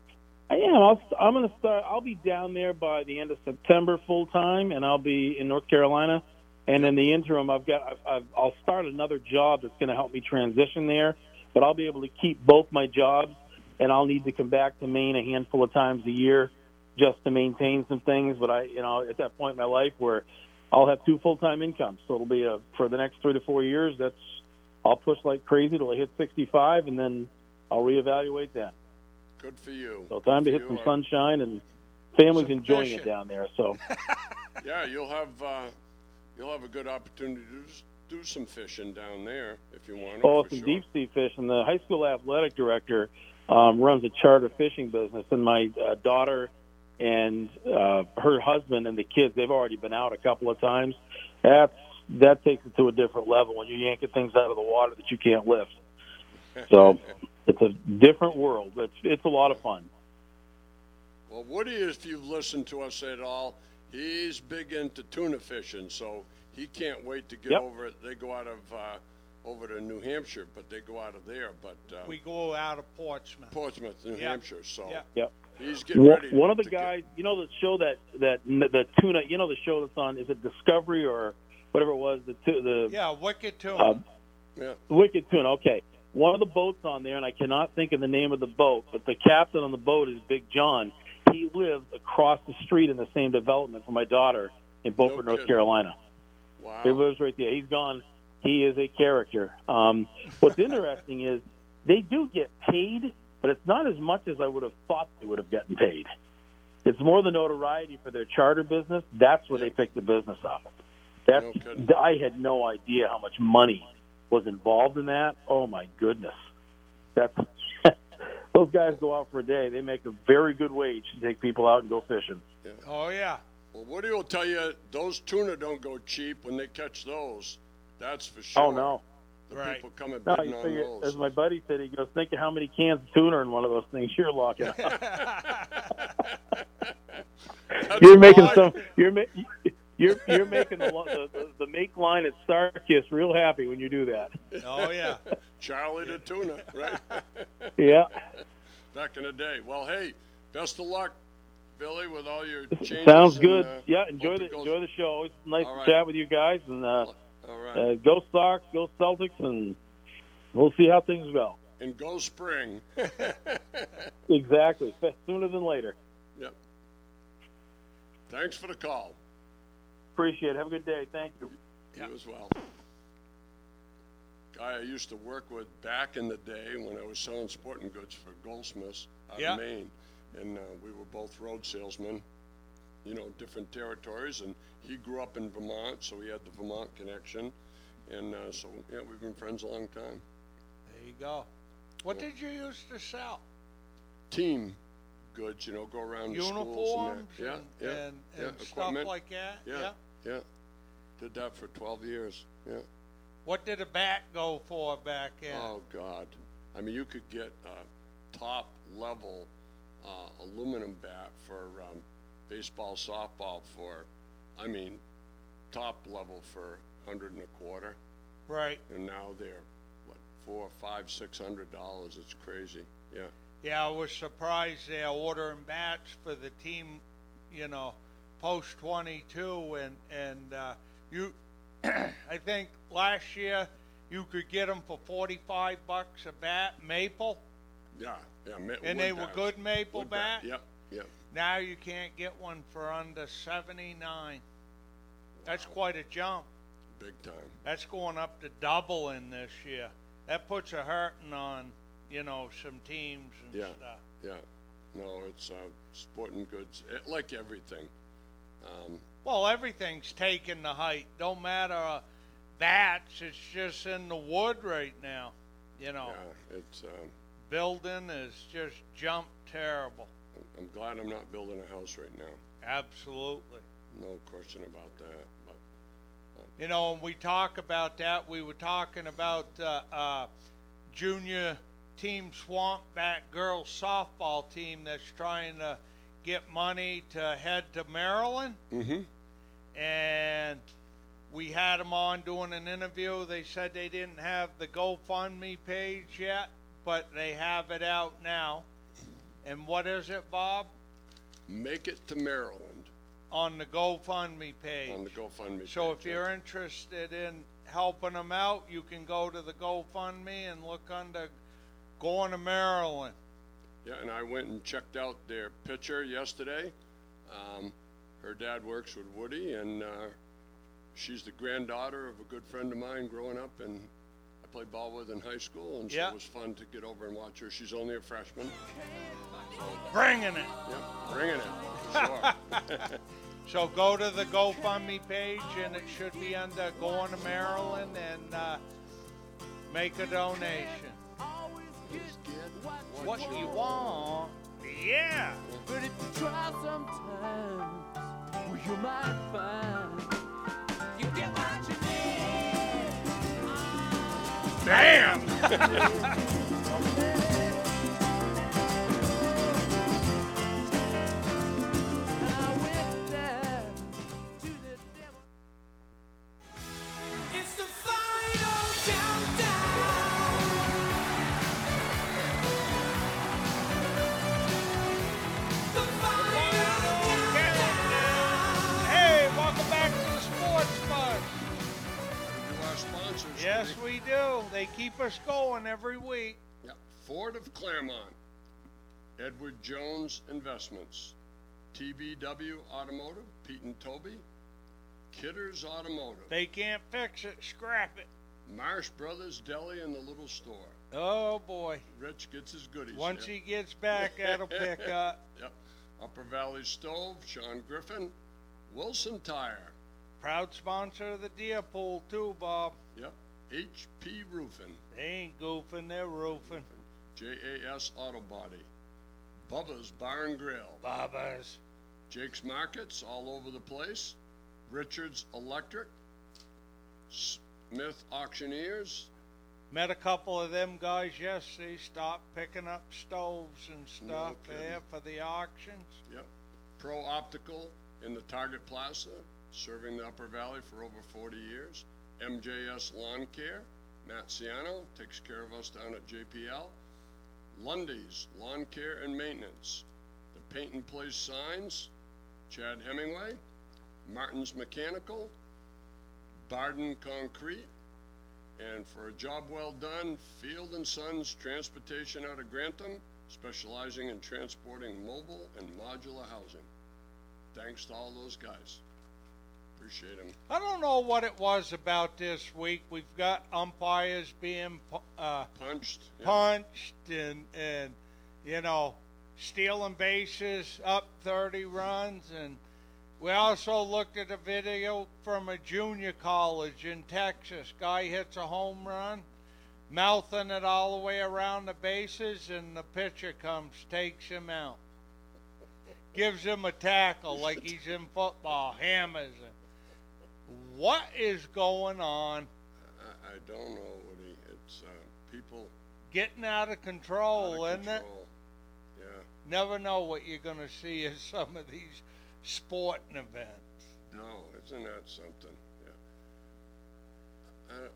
I am. I'll, I'm going to start. I'll be down there by the end of September full time, and I'll be in North Carolina. And in the interim, I've got. I've, I've, I'll start another job that's going to help me transition there. But I'll be able to keep both my jobs, and I'll need to come back to Maine a handful of times a year just to maintain some things. But I, you know, at that point in my life where I'll have two full time incomes, so it'll be a for the next three to four years. That's I'll push like crazy till I hit 65, and then I'll reevaluate that. Good for you. So time to hit for some sunshine and family's enjoying it down there. So Yeah, you'll have uh, you'll have a good opportunity to do some fishing down there if you want to. oh, some sure. deep sea fishing. The high school athletic director um, runs a charter fishing business, and my uh, daughter and uh, her husband and the kids they've already been out a couple of times. That's that takes it to a different level when you're yanking things out of the water that you can't lift. So it's a different world. It's it's a lot of fun. Well, Woody, if you've listened to us at all, he's big into tuna fishing, so he can't wait to get Yep. over it. They go out of uh, over to New Hampshire, but they go out of there. But uh, We go out of Portsmouth. Portsmouth, New Yep. Hampshire, so Yep. Yep. he's getting One, ready. one of the to get- guys, you know, the show that that the tuna, you know, the show that's on is it Discovery or whatever it was, the tu- the Yeah, wicked tuna. uh, yeah, Wicked Tuna. Okay, one of the boats on there, and I cannot think of the name of the boat, but the captain on the boat is Big John. He lives across the street in the same development for my daughter in Beaufort, North kidding. Carolina. Wow. He lives right there. He's gone. He is a character. Um, what's interesting is they do get paid, but it's not as much as I would have thought they would have gotten paid. It's more the notoriety for their charter business. That's where they pick the business up. That's No. I had no idea how much money was involved in that. Oh my goodness, that's those guys go out for a day. They make a very good wage to take people out and go fishing. oh yeah. Well, Woody will tell you those tuna don't go cheap when they catch those. That's for oh, sure. Oh no. The Right. people coming No, bidding you on figure, those. as my buddy said, he goes, think of how many cans of tuna in one of those things you're locking up. You're making some. You're ma- you're you're making the, the, the the make line at StarKist real happy when you do that. Oh yeah. Charlie the tuna, right? Yeah, Back in the day. Well, hey, best of luck, Billy, with all your changes. sounds and, good. uh, yeah, enjoy the enjoy the show. Always nice All to chat with you guys, and uh, All right. uh, go Sox, go Celtics, and we'll see how things go. and go spring. Exactly, sooner than later. yep. Thanks for the call. Appreciate it. Have a good day. Thank you. You as well. Guy I used to work with back in the day when I was selling sporting goods for Goldsmiths out Yeah. of Maine, and uh, we were both road salesmen. You know, different territories, and he grew up in Vermont, so he had the Vermont connection, and uh, so yeah, we've been friends a long time. There you go. What did you used to sell? Team goods, you know, go around the schools Uniforms and that. and, Yeah, yeah, and, yeah, and stuff equipment. like that? Yeah, yeah. Did that for 12 years. Yeah. What did a bat go for back then? Oh God! I mean, you could get uh, top level uh, aluminum bat for um, baseball, softball for, I mean, top level for hundred and a quarter, Right. and now they're what four, five, six hundred dollars. It's crazy. Yeah. Yeah, I was surprised they're ordering bats for the team, you know, post 22, and and uh, you, I think last year you could get them for 45 bucks a bat, maple, Yeah. Yeah. ma- and wood they were good maple Wood bat. Yep. Yep. Now you can't get one for under 79. That's quite a jump. Big time. That's going up to doubling this year. That puts a hurting on, you know, some teams and Yeah. stuff. Yeah. No, it's uh, sporting goods, eh, like everything. Um, Well, everything's taking the height. Don't matter uh, bats. It's just in the wood right now. You know, yeah, it's. Um, building is just jumped terrible. I'm glad I'm not building a house right now. Absolutely. No question about that. But You know, when we talk about that, we were talking about uh, uh, junior team Swamp Bat girls softball team that's trying to get money to head to Maryland. mm-hmm. and we had them on doing an interview. They said they didn't have the GoFundMe page yet, but they have it out now. And what is it, Bob? make it to Maryland On the GoFundMe page. on the GoFundMe. so page, if you're interested in helping them out, you can go to the GoFundMe and look under going to Maryland. yeah, and I went and checked out their picture yesterday. Um, her dad works with Woody, and uh, she's the granddaughter of a good friend of mine growing up, and I played ball with in high school, and so Yeah. it was fun to get over and watch her. She's only a freshman. Bringing it. Yep, bringing it. Sure. So go to the GoFundMe page, and it should be under going to Maryland and uh, make a donation. Just What you want? Yeah. But if you try sometimes, well, you might find you get what you need. Yes, we do. They keep us going every week. Yep. Ford of Claremont, Edward Jones Investments, TBW Automotive, Pete and Toby, Kidders Automotive, They can't fix it. Scrap it. Marsh Brothers Deli and the Little Store. Oh boy. Rich gets his goodies. Once he gets back, that'll pick up. Yep. Upper Valley Stove, Sean Griffin, Wilson Tire. Proud sponsor of the Deer Pool too, Bob. Yep. HP Roofing, They ain't goofing. They're roofing. JAS Auto Body, Bubba's Bar and Grill, Bobas. Jake's Markets all over the place, Richards Electric, Smith Auctioneers, Met a couple of them guys yesterday. Stopped picking up stoves and stuff kidding. there for the auctions. yep, Pro Optical in the Target Plaza, serving the Upper Valley for over 40 years, MJS Lawn Care, Matt Ciano takes care of us down at JPL, Lundy's Lawn Care and Maintenance, the Paint and Place Signs, Chad Hemingway, Martin's Mechanical, Barden Concrete, and for a job well done, Field and Sons Transportation out of Grantham, specializing in transporting mobile and modular housing. Thanks to all those guys. Appreciate them. I don't know what it was about this week. We've got umpires being uh, Punched. yeah. punched and and you know stealing bases up 30 runs and we also looked at a video from a junior college in Texas. Guy hits a home run, mouthing it all the way around the bases, and the pitcher comes, takes him out, gives him a tackle like he's in football, hammers him. What is going on? I, I don't know, Woody. It's uh, people Getting out of out control, of isn't it? control. never know what you're going to see at some of these sporting events. No, isn't that something? Yeah. Uh,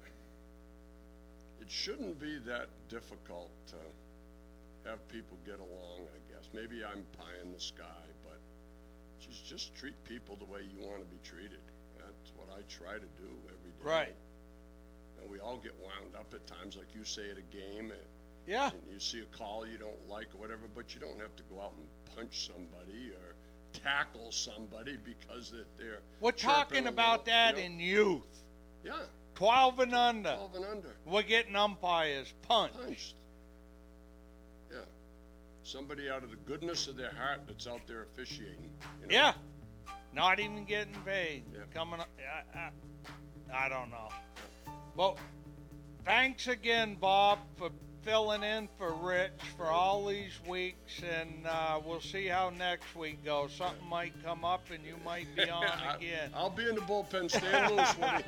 it shouldn't be that difficult to have people get along, I guess. Maybe I'm pie in the sky, but just, just treat people the way you want to be treated. What I try to do every day. Right. And we all get wound up at times, like you say at a game, and Yeah. and you see a call you don't like or whatever, but you don't have to go out and punch somebody or tackle somebody because that they're. We're talking about little, that you know? in youth. Yeah, 12 and under. 12 and under. We're getting umpires punched. Punched. Yeah. Somebody out of the goodness of their heart that's out there officiating. you know? Yeah. Not even getting paid. Yeah. Coming up. I, I, I don't know. But thanks again, Bob, for filling in for Rich for all these weeks, and uh, we'll see how next week goes. Something might come up, and you might be on again. I'll be in the bullpen. Stay loose, Woody.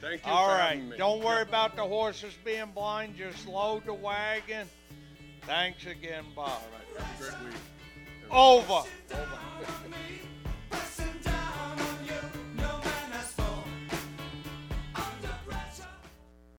Thank you All for right. having me. Don't worry about the horses being blind. Just load the wagon. Thanks again, Bob. All right. Have a great week. Over. Over.